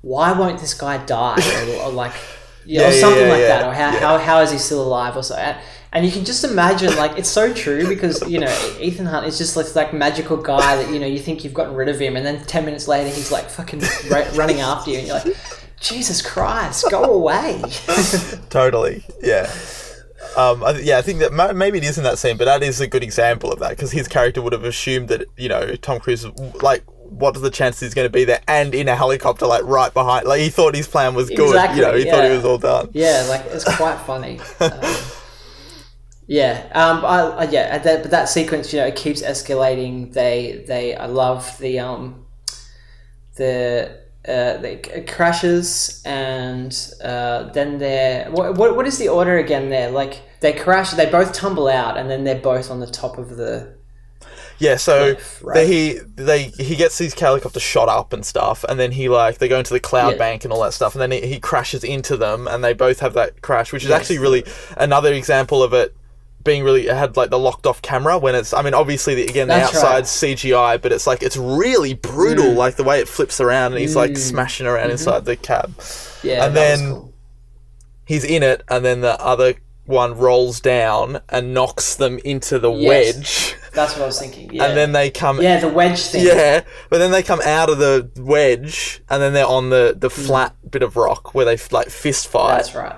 "Why won't this guy die?" or, or like, yeah,
Yeah,
or something
yeah,
like that, or how, how, how is he still alive, or so. And, and you can just imagine, like, it's so true because you know Ethan Hunt is just like like magical guy that you know you think you've gotten rid of him, and then ten minutes later he's like fucking ra- running after you, and you're like, Jesus Christ, go away.
totally, yeah. Um, I, th- yeah, I think that ma- maybe it is in that scene, but that is a good example of that because his character would have assumed that you know Tom Cruise, like, what are the chances he's going to be there and in a helicopter, like right behind? Like he thought his plan was good.
Exactly,
you know, he thought he was all done.
Yeah, like it's quite funny. Um, yeah, um, I, I, yeah, that, but that sequence, you know, it keeps escalating. They, they, I love the, um, the, uh, the it crashes, and uh, then they're what, what, what is the order again? There, like they crash, they both tumble out, and then they're both on the top of the.
Yeah, so
Cliff, right?
they, he they he gets these helicopters shot up and stuff, and then he like they go into the cloud
Yeah.
bank and all that stuff, and then he, he crashes into them, and they both have that crash, which is
Yes.
actually really another example of it being really it had like the locked off camera when it's I mean obviously the, again the
That's right.
CGI, but it's like it's really brutal,
Mm.
like the way it flips around and he's like
Mm.
smashing around
Mhm.
inside the cab,
Yeah,
and then
cool.
he's in it, and then the other one rolls down and knocks them into the
Yes.
wedge.
That's what I was thinking. Yeah.
And then they come
yeah, the wedge thing.
yeah, but then they come out of the wedge, and then they're on the, the flat bit of rock where they like fist fight.
That's right.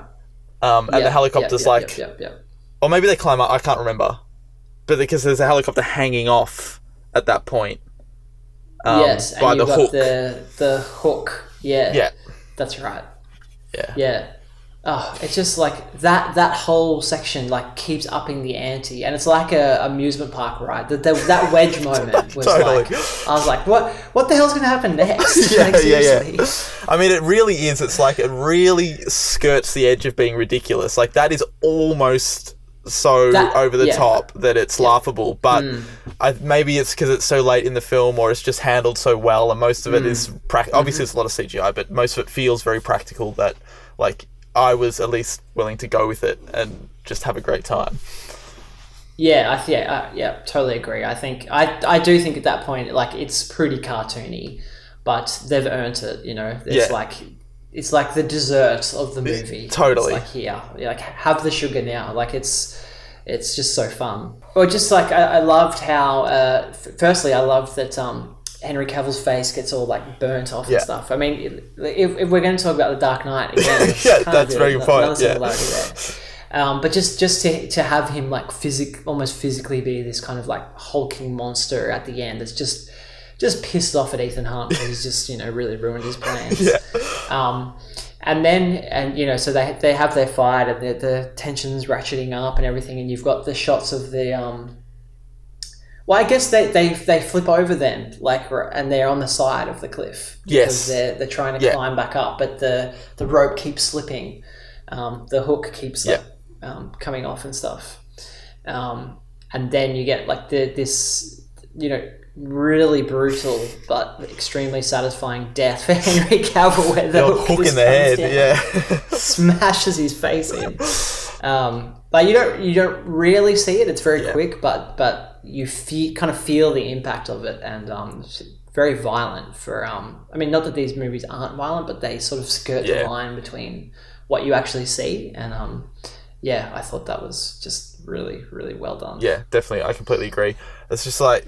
Um, and
Yep,
the helicopter's
yep, yep,
like,
yep, yep, yep.
Or maybe they climb up. I can't remember, but because there's a helicopter hanging off at that point. Um,
yes, and
by the
got
hook.
the the hook. Yeah,
Yeah.
that's right.
Yeah.
Yeah. Oh, it's just like that. That whole section like keeps upping the ante, and it's like a amusement park ride. That that, that wedge moment was
Totally.
like, I was like, what What the hell's going to happen next?
yeah,
Like,
yeah, yeah. I mean, it really is. It's like it really skirts the edge of being ridiculous. Like that is almost so
That-
over the
yeah.
top that it's laughable. But
Mm.
I, maybe it's because it's so late in the film, or it's just handled so well, and most of it
Mm.
is prac- obviously it's a lot of CGI, but most of it feels very practical. That like I was at least willing to go with it and just have a great time.
Yeah, I th- yeah, uh, yeah, totally agree. I think I I do think at that point like it's pretty cartoony, but they've earned it. You know, it's
Yeah.
like it's like the dessert of the movie.
totally.
it's like here, like have the sugar now. Like it's it's just so fun. Or just like I, I loved how. Uh, f- firstly, I loved that um, Henry Cavill's face gets all like burnt off
Yeah.
and stuff. I mean, if, if we're going to talk about the Dark Knight again,
Yeah, that's very good point, yeah.
Um, but just just to, to have him like physic almost physically be this kind of like hulking monster at the end it's just just pissed off at Ethan Hunt because he's just you know really ruined his plans.
Yeah.
Um, and then and you know so they they have their fight and the, the tensions ratcheting up and everything and you've got the shots of the um. Well, I guess they, they, they flip over then, like, and they're on the side of the cliff because
Yes.
they're they're trying to
Yeah.
climb back up, but the the rope keeps slipping, um, the hook keeps like, um, coming off and stuff, um, and then you get like the this you know really brutal but extremely satisfying death for Henry Cavill, where the
old hook in the head, yeah.
smashes his face in. Um, but you don't you don't really see it. It's very
Yeah.
quick, but but you feel kind of feel the impact of it, and um, very violent. For um, I mean, not that these movies aren't violent, but they sort of skirt
Yeah.
the line between what you actually see, and um, yeah, I thought that was just really really well done.
Yeah, definitely. I completely agree. It's just like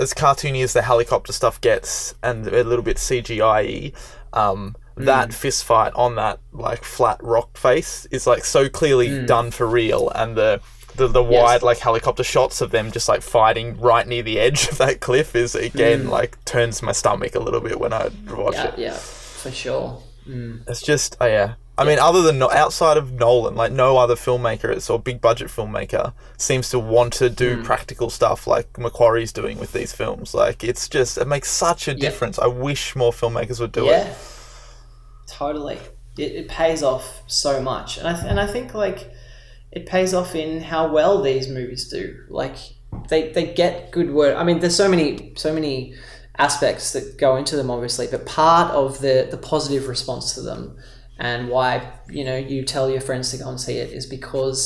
as cartoony as the helicopter stuff gets, and a little bit CGI. Um,
Mm.
that fist fight on that like flat rock face is like so clearly done for real, and the the, the
Mm. Yes.
wide like helicopter shots of them just like fighting right near the edge of that cliff is again like turns my stomach a little bit when I watch
Mm. yeah,
it.
yeah, for sure.
It's just, oh yeah. I mean, other than outside of Nolan, like no other filmmaker or big budget filmmaker seems to want to do
Hmm.
practical stuff like McQuarrie's doing with these films. Like it's just, it makes such a difference. I wish more filmmakers would do
yeah,
it.
Yeah, totally. It, it pays off so much, and I th- and I think like it pays off in how well these movies do. Like they they get good word. I mean, there's so many so many aspects that go into them, obviously, but part of the the positive response to them and why you know you tell your friends to go and see it is because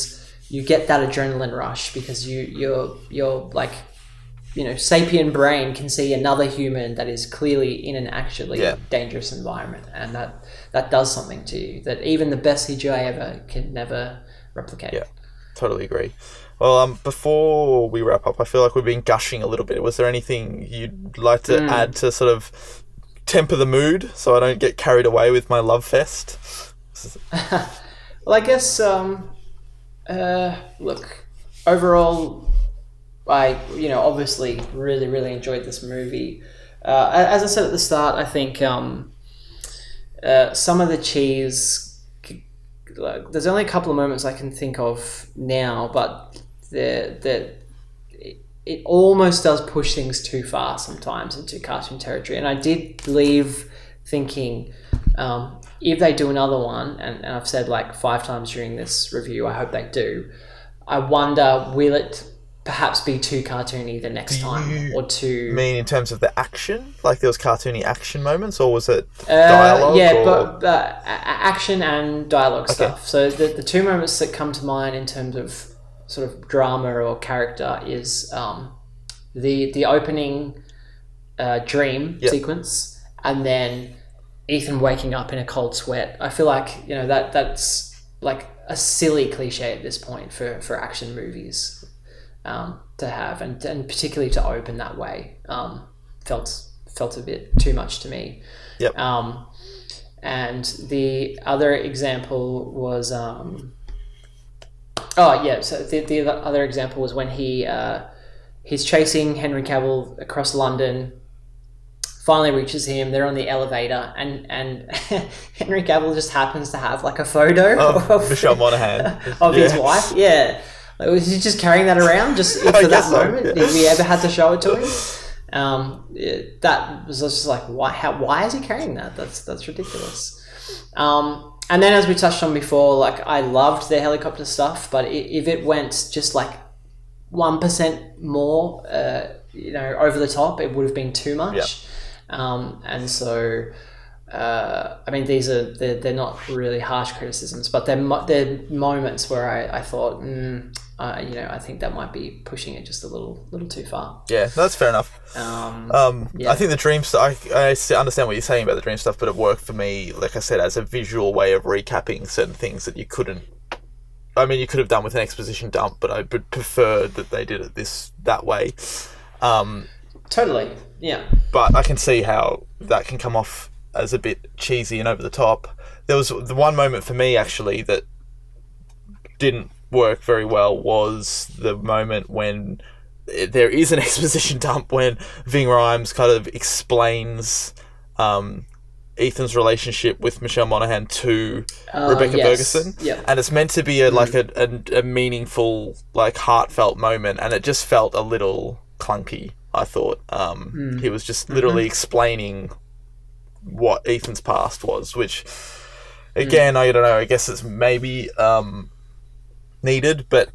you get that adrenaline rush because you you're you're like you know, sapient brain can see another human that is clearly in an actually
Yeah.
dangerous environment, and that that does something to you that even the best CGI ever can never replicate.
Yeah. Totally agree. Well, um, before we wrap up, I feel like we've been gushing a little bit. Was there anything you'd like to
Hmm.
add to sort of temper the mood so I don't get carried away with my love fest?
Well, I guess um, uh, look overall, I you know obviously really really enjoyed this movie. Uh, as I said at the start, I think um, uh, some of the cheese. Like, there's only a couple of moments I can think of now, but the the it, almost does push things too far sometimes into cartoon territory, and I did leave thinking. Um, if they do another one, and, and I've said like five times during this review, I hope they do. I wonder will it perhaps be too cartoony the next time, or too
mean in terms of the action? Like there was cartoony action moments, or was it
Uh,
dialogue?
yeah,
or-
but uh, action and dialogue stuff. So the, the two moments that come to mind in terms of sort of drama or character is um, the the opening uh, dream
Yep.
sequence, and then Ethan waking up in a cold sweat. I feel like you know that that's like a silly cliche at this point for for action movies um, to have, and and particularly to open that way um, felt felt a bit too much to me.
Yep.
Um, and the other example was, um, oh yeah. So the, the other example was when he uh, he's chasing Henry Cavill across London. Finally reaches him. They're on the elevator, and and Henry Cavill just happens to have like a photo
Oh,
of,
Michelle Monaghan.
of his wife. Yeah, like, was he just carrying that around just for that
so,
moment?
yeah.
Did we ever had to show it to him? Um, it- that was just like why? How? Why is he carrying that? That's that's ridiculous. Um, and then as we touched on before, like I loved the helicopter stuff, but if it went just like one percent more, uh, you know, over the top, it would have been too much. Um, and so, uh, I mean, these are they're, they're not really harsh criticisms, but they're mo- they're moments where I, I thought mm, uh, you know, I think that might be pushing it just a little, little too far.
Yeah, that's fair enough.
Um,
Um,
Yeah.
I think the dream stuff. I, I understand what you're saying about the dream stuff, but it worked for me. Like I said, as a visual way of recapping certain things that you couldn't. I mean, you could have done with an exposition dump, but I would prefer that they did it this that way. Um,
totally. Yeah.
but I can see how that can come off as a bit cheesy and over the top. There was the one moment for me actually that didn't work very well was the moment when there is an exposition dump when Ving Rhames kind of explains um, Ethan's relationship with Michelle Monaghan to
Uh,
Rebecca
yes.
Ferguson,
Yep. Mm.
and it's meant to be a like a, a a meaningful, like heartfelt moment, and it just felt a little clunky. I thought um,
Mm.
he was just
Mm-hmm.
literally explaining what Ethan's past was, which
Mm.
again, I don't know. I guess it's maybe um, needed, but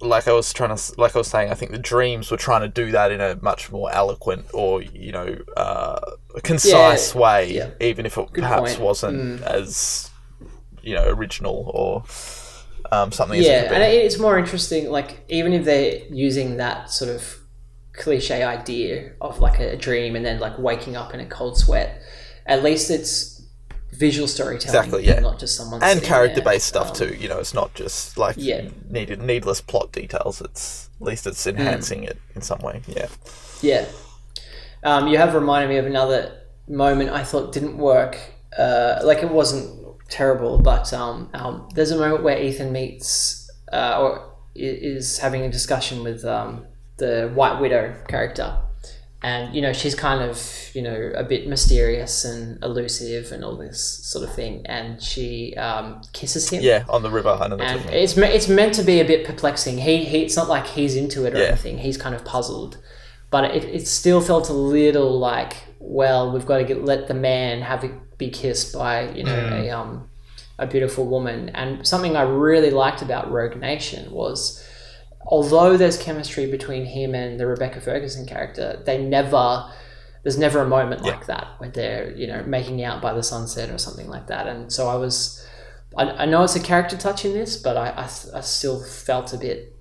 like I was trying to, like I was saying, I think the dreams were trying to do that in a much more eloquent or you know uh, concise way,
yeah.
even if it
Good
perhaps
point.
wasn't as you know original or um, something.
yeah, and it's more interesting. Like even if they're using that sort of cliche idea of like a dream and then like waking up in a cold sweat, at least it's visual storytelling,
Exactly, yeah.
and not just someone
and character based stuff
Um,
too. You know, it's not just like
Yeah.
needed needless plot details. It's at least it's enhancing it in some way. Yeah.
Yeah. Um, you have reminded me of another moment I thought didn't work. Uh, like it wasn't terrible, but um, um, there's a moment where Ethan meets uh, or is having a discussion with um, the White Widow character. And, you know, she's kind of, you know, a bit mysterious and elusive and all this sort of thing. And she um, kisses him.
Yeah, on the river. I know
And
what you mean.
it's me- it's meant to be a bit perplexing. He, he it's not like he's into it or
Yeah.
anything. He's kind of puzzled, but it, it still felt a little like well, we've got to get let the man have it be kissed by you know
Mm.
a um a beautiful woman. And something I really liked about Rogue Nation was although there's chemistry between him and the Rebecca Ferguson character, they never there's never a moment like that where they're you know making out by the sunset or something like that. And so I was, I, I know it's a character touch in this, but I, I, I still felt a bit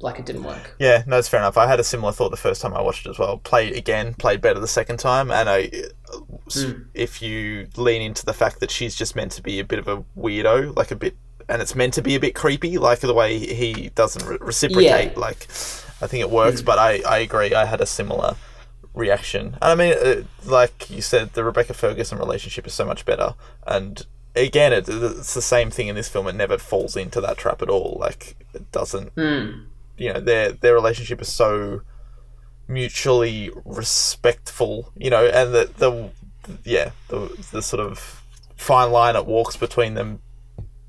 like it didn't work.
Yeah, no, it's fair enough. I had a similar thought the first time I watched it as well. Played again, played better the second time, and I, s- if you lean into the fact that she's just meant to be a bit of a weirdo, like a bit, and it's meant to be a bit creepy, like the way he doesn't re- reciprocate.
Yeah.
Like, I think it works, but I, I agree. I had a similar reaction, and I mean, uh, like you said, the Rebecca Ferguson relationship is so much better, and. Again, it, it's the same thing in this film. It never falls into that trap at all. Like it doesn't you know their their relationship is so mutually respectful you know and the the yeah the the sort of fine line it walks between them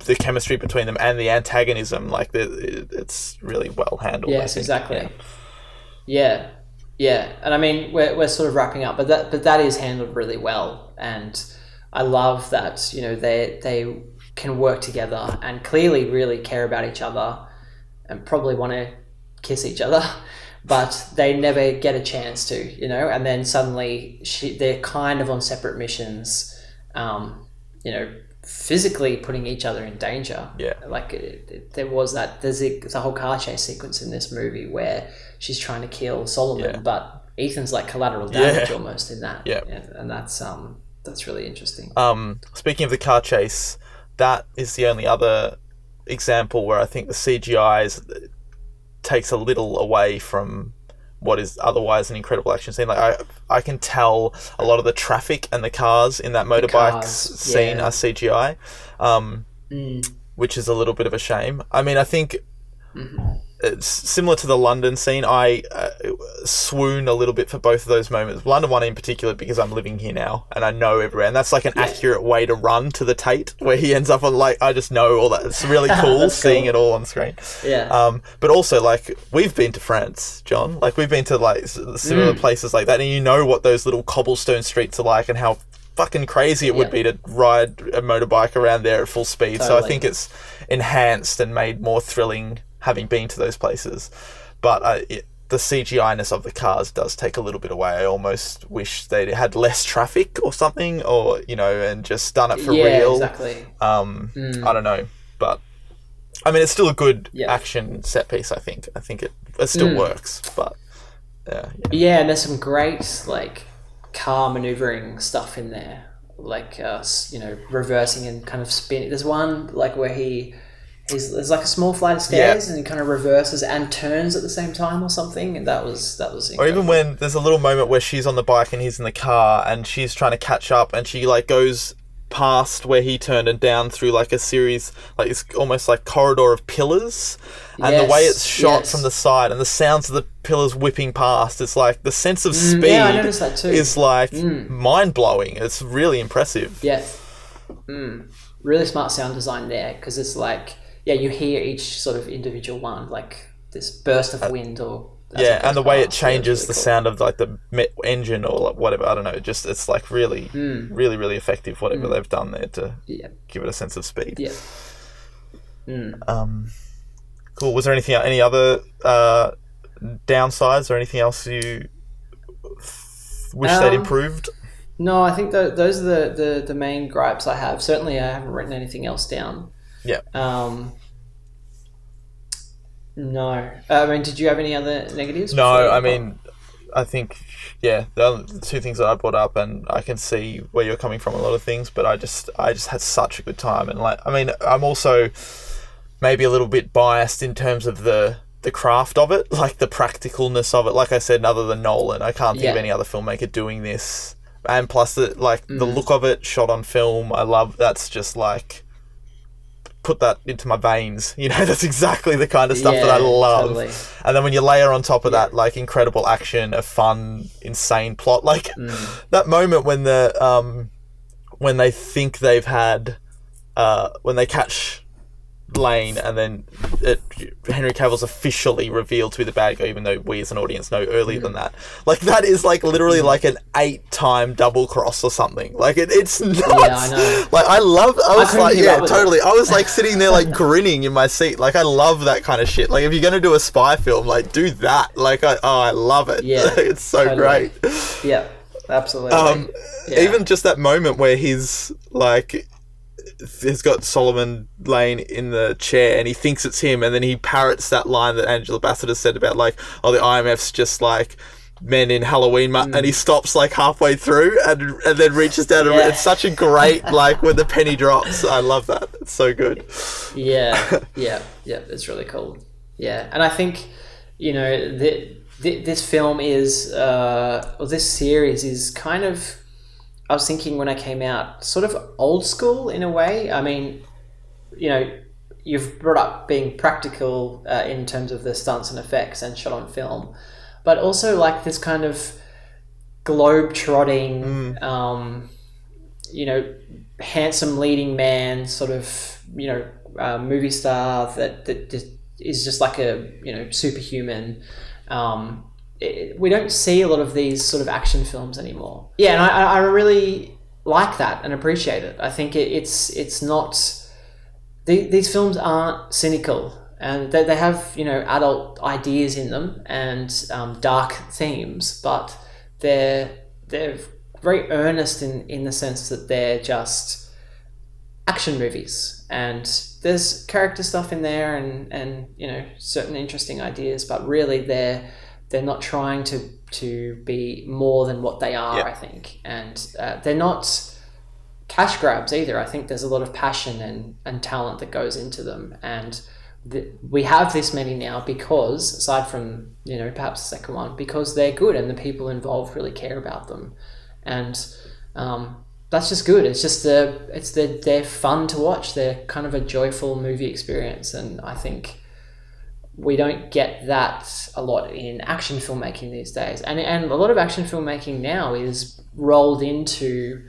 the chemistry between them and the antagonism like the, it's really well handled
Yes, exactly. Yeah, yeah, and I mean we're, we're sort of wrapping up, but that but that is handled really well, and I love that you know they they can work together and clearly really care about each other, and probably want to kiss each other, but they never get a chance to, you know, and then suddenly she, they're kind of on separate missions, um, you know. Physically putting each other in danger.
Yeah.
Like it, it- there was that. There's a, a whole car chase sequence in this movie where she's trying to kill Solomon,
Yeah.
but Ethan's like collateral damage
Yeah.
almost in that.
Yeah.
and, and that's um that's really interesting.
Um, speaking of the car chase, that is the only other example where I think the CGI is, takes a little away from what is otherwise an incredible action scene. Like I, I can tell a lot of the traffic and the cars in that motorbike scene
yeah.
are CGI, um,
Mm.
which is a little bit of a shame. I mean, I think.
Mm-hmm.
It's similar to the London scene. I uh, swoon a little bit for both of those moments. London one in particular because I'm living here now and I know everywhere, and that's like an accurate way to run to the Tate where he ends up on like I just know all that. It's really cool seeing
cool.
it all on screen.
Yeah.
Um, but also like we've been to France, Jon. Like we've been to like similar
Mm.
places like that, and you know what those little cobblestone streets are like and how fucking crazy it would
Yeah.
be to ride a motorbike around there at full speed. So I think it's enhanced and made more thrilling having been to those places. But uh, it, the CGI-ness of the cars does take a little bit away. I almost wish they had less traffic or something, or you know, and just done it for
yeah,
real.
exactly.
Um,
Mm.
I don't know, but I mean, it's still a good
Yeah.
action set piece. I think. I think it, it still
Mm.
works, but yeah, yeah.
Yeah, and there's some great like car maneuvering stuff in there, like uh, you know reversing and kind of spinning. There's one like where he he's there's like a small flight of stairs and he kind of reverses and turns at the same time or something, and that was that was
Or even when there's a little moment where she's on the bike and he's in the car and she's trying to catch up and she like goes past where he turned and down through like a series like it's almost like corridor of pillars and the way it's shot
yes.
from the side and the sounds of the pillars whipping past it's like the sense of
Mm,
speed
yeah, I noticed that too.
is like
Mm.
mind-blowing it's really impressive
yes Mm. Really smart sound design there because it's like, yeah, you hear each sort of individual one, like this burst of wind or.
Yeah and the way it
past. Yeah, it's
changes
really
the
cool.
sound of like the engine or whatever i don't know just it's like really
Mm.
really really effective whatever
Mm.
they've done there to
Yeah.
give it a sense of speed
Yeah. Mm.
Um, cool. Was there anything, any other uh, downsides or anything else you wish they'd
Um,
improved?
No, I think tho- those are the, the, the main gripes I have. Certainly, I haven't written anything else down.
Yeah.
Um, no. I mean, did you have any other negatives?
No, I mean, I think yeah, the, the two things that I brought up, and I can see where you're coming from. A lot of things, but I just I just had such a good time, and like I mean, I'm also maybe a little bit biased in terms of the the craft of it, like the practicalness of it. Like I said, other than Nolan, I can't think of any other filmmaker doing this. And plus, the like the
Mm.
look of it, shot on film, I love. That's just like put that into my veins. You know, that's exactly the kind of stuff that I love.
totally.
And then when you layer on top of that, like incredible action, a fun, insane plot, like
Mm.
that moment when the um when they think they've had uh when they catch Lane and then it, Henry Cavill's officially revealed to be the bad guy, even though we as an audience know earlier
Mm.
than that. Like that is like literally like an eight-time double cross or something. Like it, it's nuts.
I know.
Like I love. I was
couldn't
like, yeah,
with it.
totally. I was like sitting there like grinning in my seat. Like I love that kind of shit. Like if you're gonna do a spy film, like do that. Like I, oh, I love it.
Yeah,
it's so
totally.
great.
Yeah, absolutely.
Um,
Yeah.
even just that moment where he's like, he's got Solomon Lane in the chair and he thinks it's him, and then he parrots that line that Angela Bassett has said about like, oh, the IMF's just like men in Halloween, mu- and he stops like halfway through and and then reaches down and
Mm.
It's such a great like when the penny drops. I love that. It's so good.
yeah, yeah, yeah. It's really cool. Yeah, and I think you know the, this film is uh, well, this series is kind of. I was thinking when I came out, sort of old school in a way. I mean, you know, you've brought up being practical uh, in terms of the stunts and effects and shot on film, but also like this kind of globe trotting, um, you know, handsome leading man, sort of, you know, uh, movie star that that just is just like a you know superhuman. Um, it, we don't see a lot of these sort of action films anymore. Yeah, and I, I really like that and appreciate it. I think it, it's it's not the, these films aren't cynical and they, they have you know adult ideas in them and um, dark themes, but they're they're very earnest in in the sense that they're just action movies and there's character stuff in there and and you know certain interesting ideas, but really they're they're not trying to to be more than what they are.
Yeah.
I think, and uh, they're not cash grabs either. I think there's a lot of passion and, and talent that goes into them, and th- we have this many now because, aside from you know perhaps the second one, because they're good and the people involved really care about them, and um, that's just good. It's just the it's the they're fun to watch. They're kind of a joyful movie experience, and I think we don't get that a lot in action filmmaking these days. And and a lot of action filmmaking now is rolled into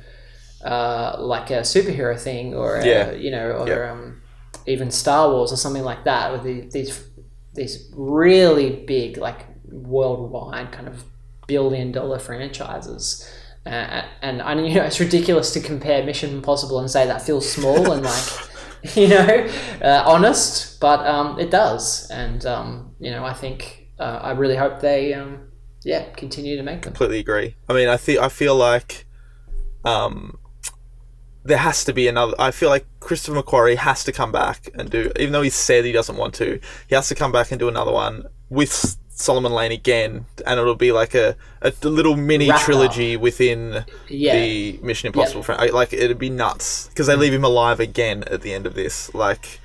uh, like a superhero thing or a,
Yeah.
you know or
Yeah.
um, even Star Wars or something like that with the, these these really big like worldwide kind of billion dollar franchises. Uh, and I you know it's ridiculous to compare Mission Impossible and say that feels small and like you know uh, honest, but um, it does. And um, you know I think uh, I really hope they um, yeah continue to make them.
completely agree. I mean, I think I feel like um, there has to be another. I feel like Christopher McQuarrie has to come back and do, even though he said he doesn't want to, he has to come back and do another one with Solomon Lane again, and it'll be like a, a little mini
Wrap up.
trilogy within
Yeah.
the Mission Impossible. fran- I Like it'd be nuts because they leave him alive again at the end of this. Like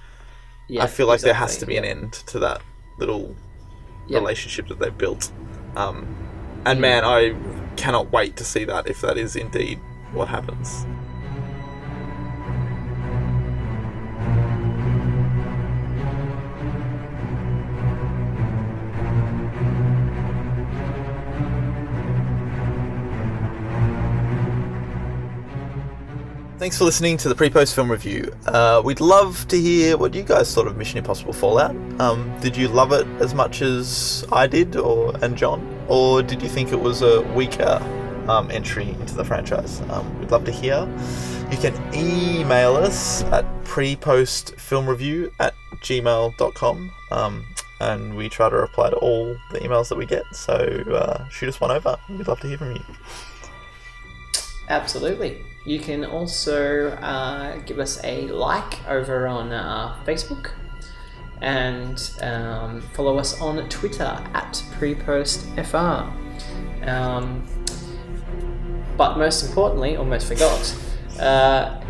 Yeah,
I feel like there has to
exactly,
be an end to that little
Yep.
relationship that they've built. Um, and man, I cannot wait to see that if that is indeed what happens. Thanks for listening to the pre-post film review. Uh, we'd love to hear what you guys thought of Mission Impossible Fallout. Um, did you love it as much as I did, or and Jon, or did you think it was a weaker um, entry into the franchise? Um, we'd love to hear. You can email us at prepostfilmreview at gmail.com. Um, and we try to reply to all the emails that we get. So uh, shoot us one over. We'd love to hear from you.
Absolutely. You can also uh, give us a like over on uh, Facebook and um, follow us on Twitter at prepostfr. Um, but most importantly, almost forgot, uh,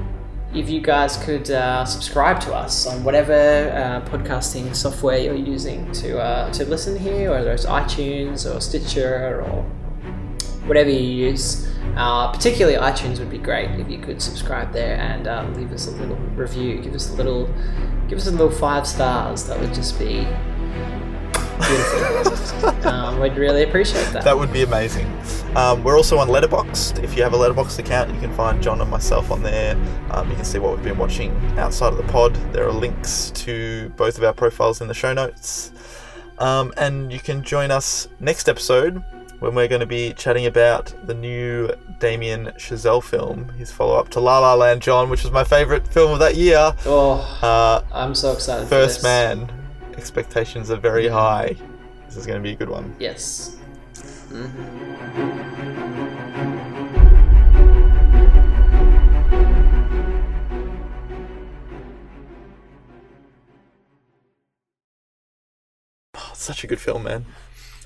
if you guys could uh, subscribe to us on whatever uh, podcasting software you're using to uh, to listen here, whether it's iTunes or Stitcher or whatever you use. Uh, particularly iTunes would be great if you could subscribe there and um, leave us a little review. Give us a little, give us a little five stars. That would just be beautiful. um, we'd really appreciate that.
That would be amazing. Um, we're also on Letterboxd. If you have a Letterboxd account, you can find Jon and myself on there. Um, you can see what we've been watching outside of the pod. There are links to both of our profiles in the show notes. Um, and you can join us next episode when we're going to be chatting about the new Damien Chazelle film, his follow up to La La Land, Jon, which was my favourite film of that year.
oh,
Uh,
I'm so excited. for
First. Man. Expectations are very high. This is going to be a good one.
Yes.
It's such a good film, man.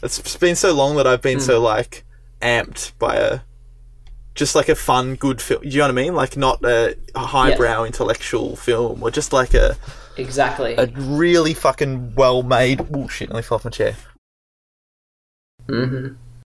It's been so long that I've been so like amped by a just like a fun, good film. You know what I mean? Like not a, a highbrow intellectual film, or just like a
Exactly.
a really fucking well made. Oh shit! I fell off my chair.
hmm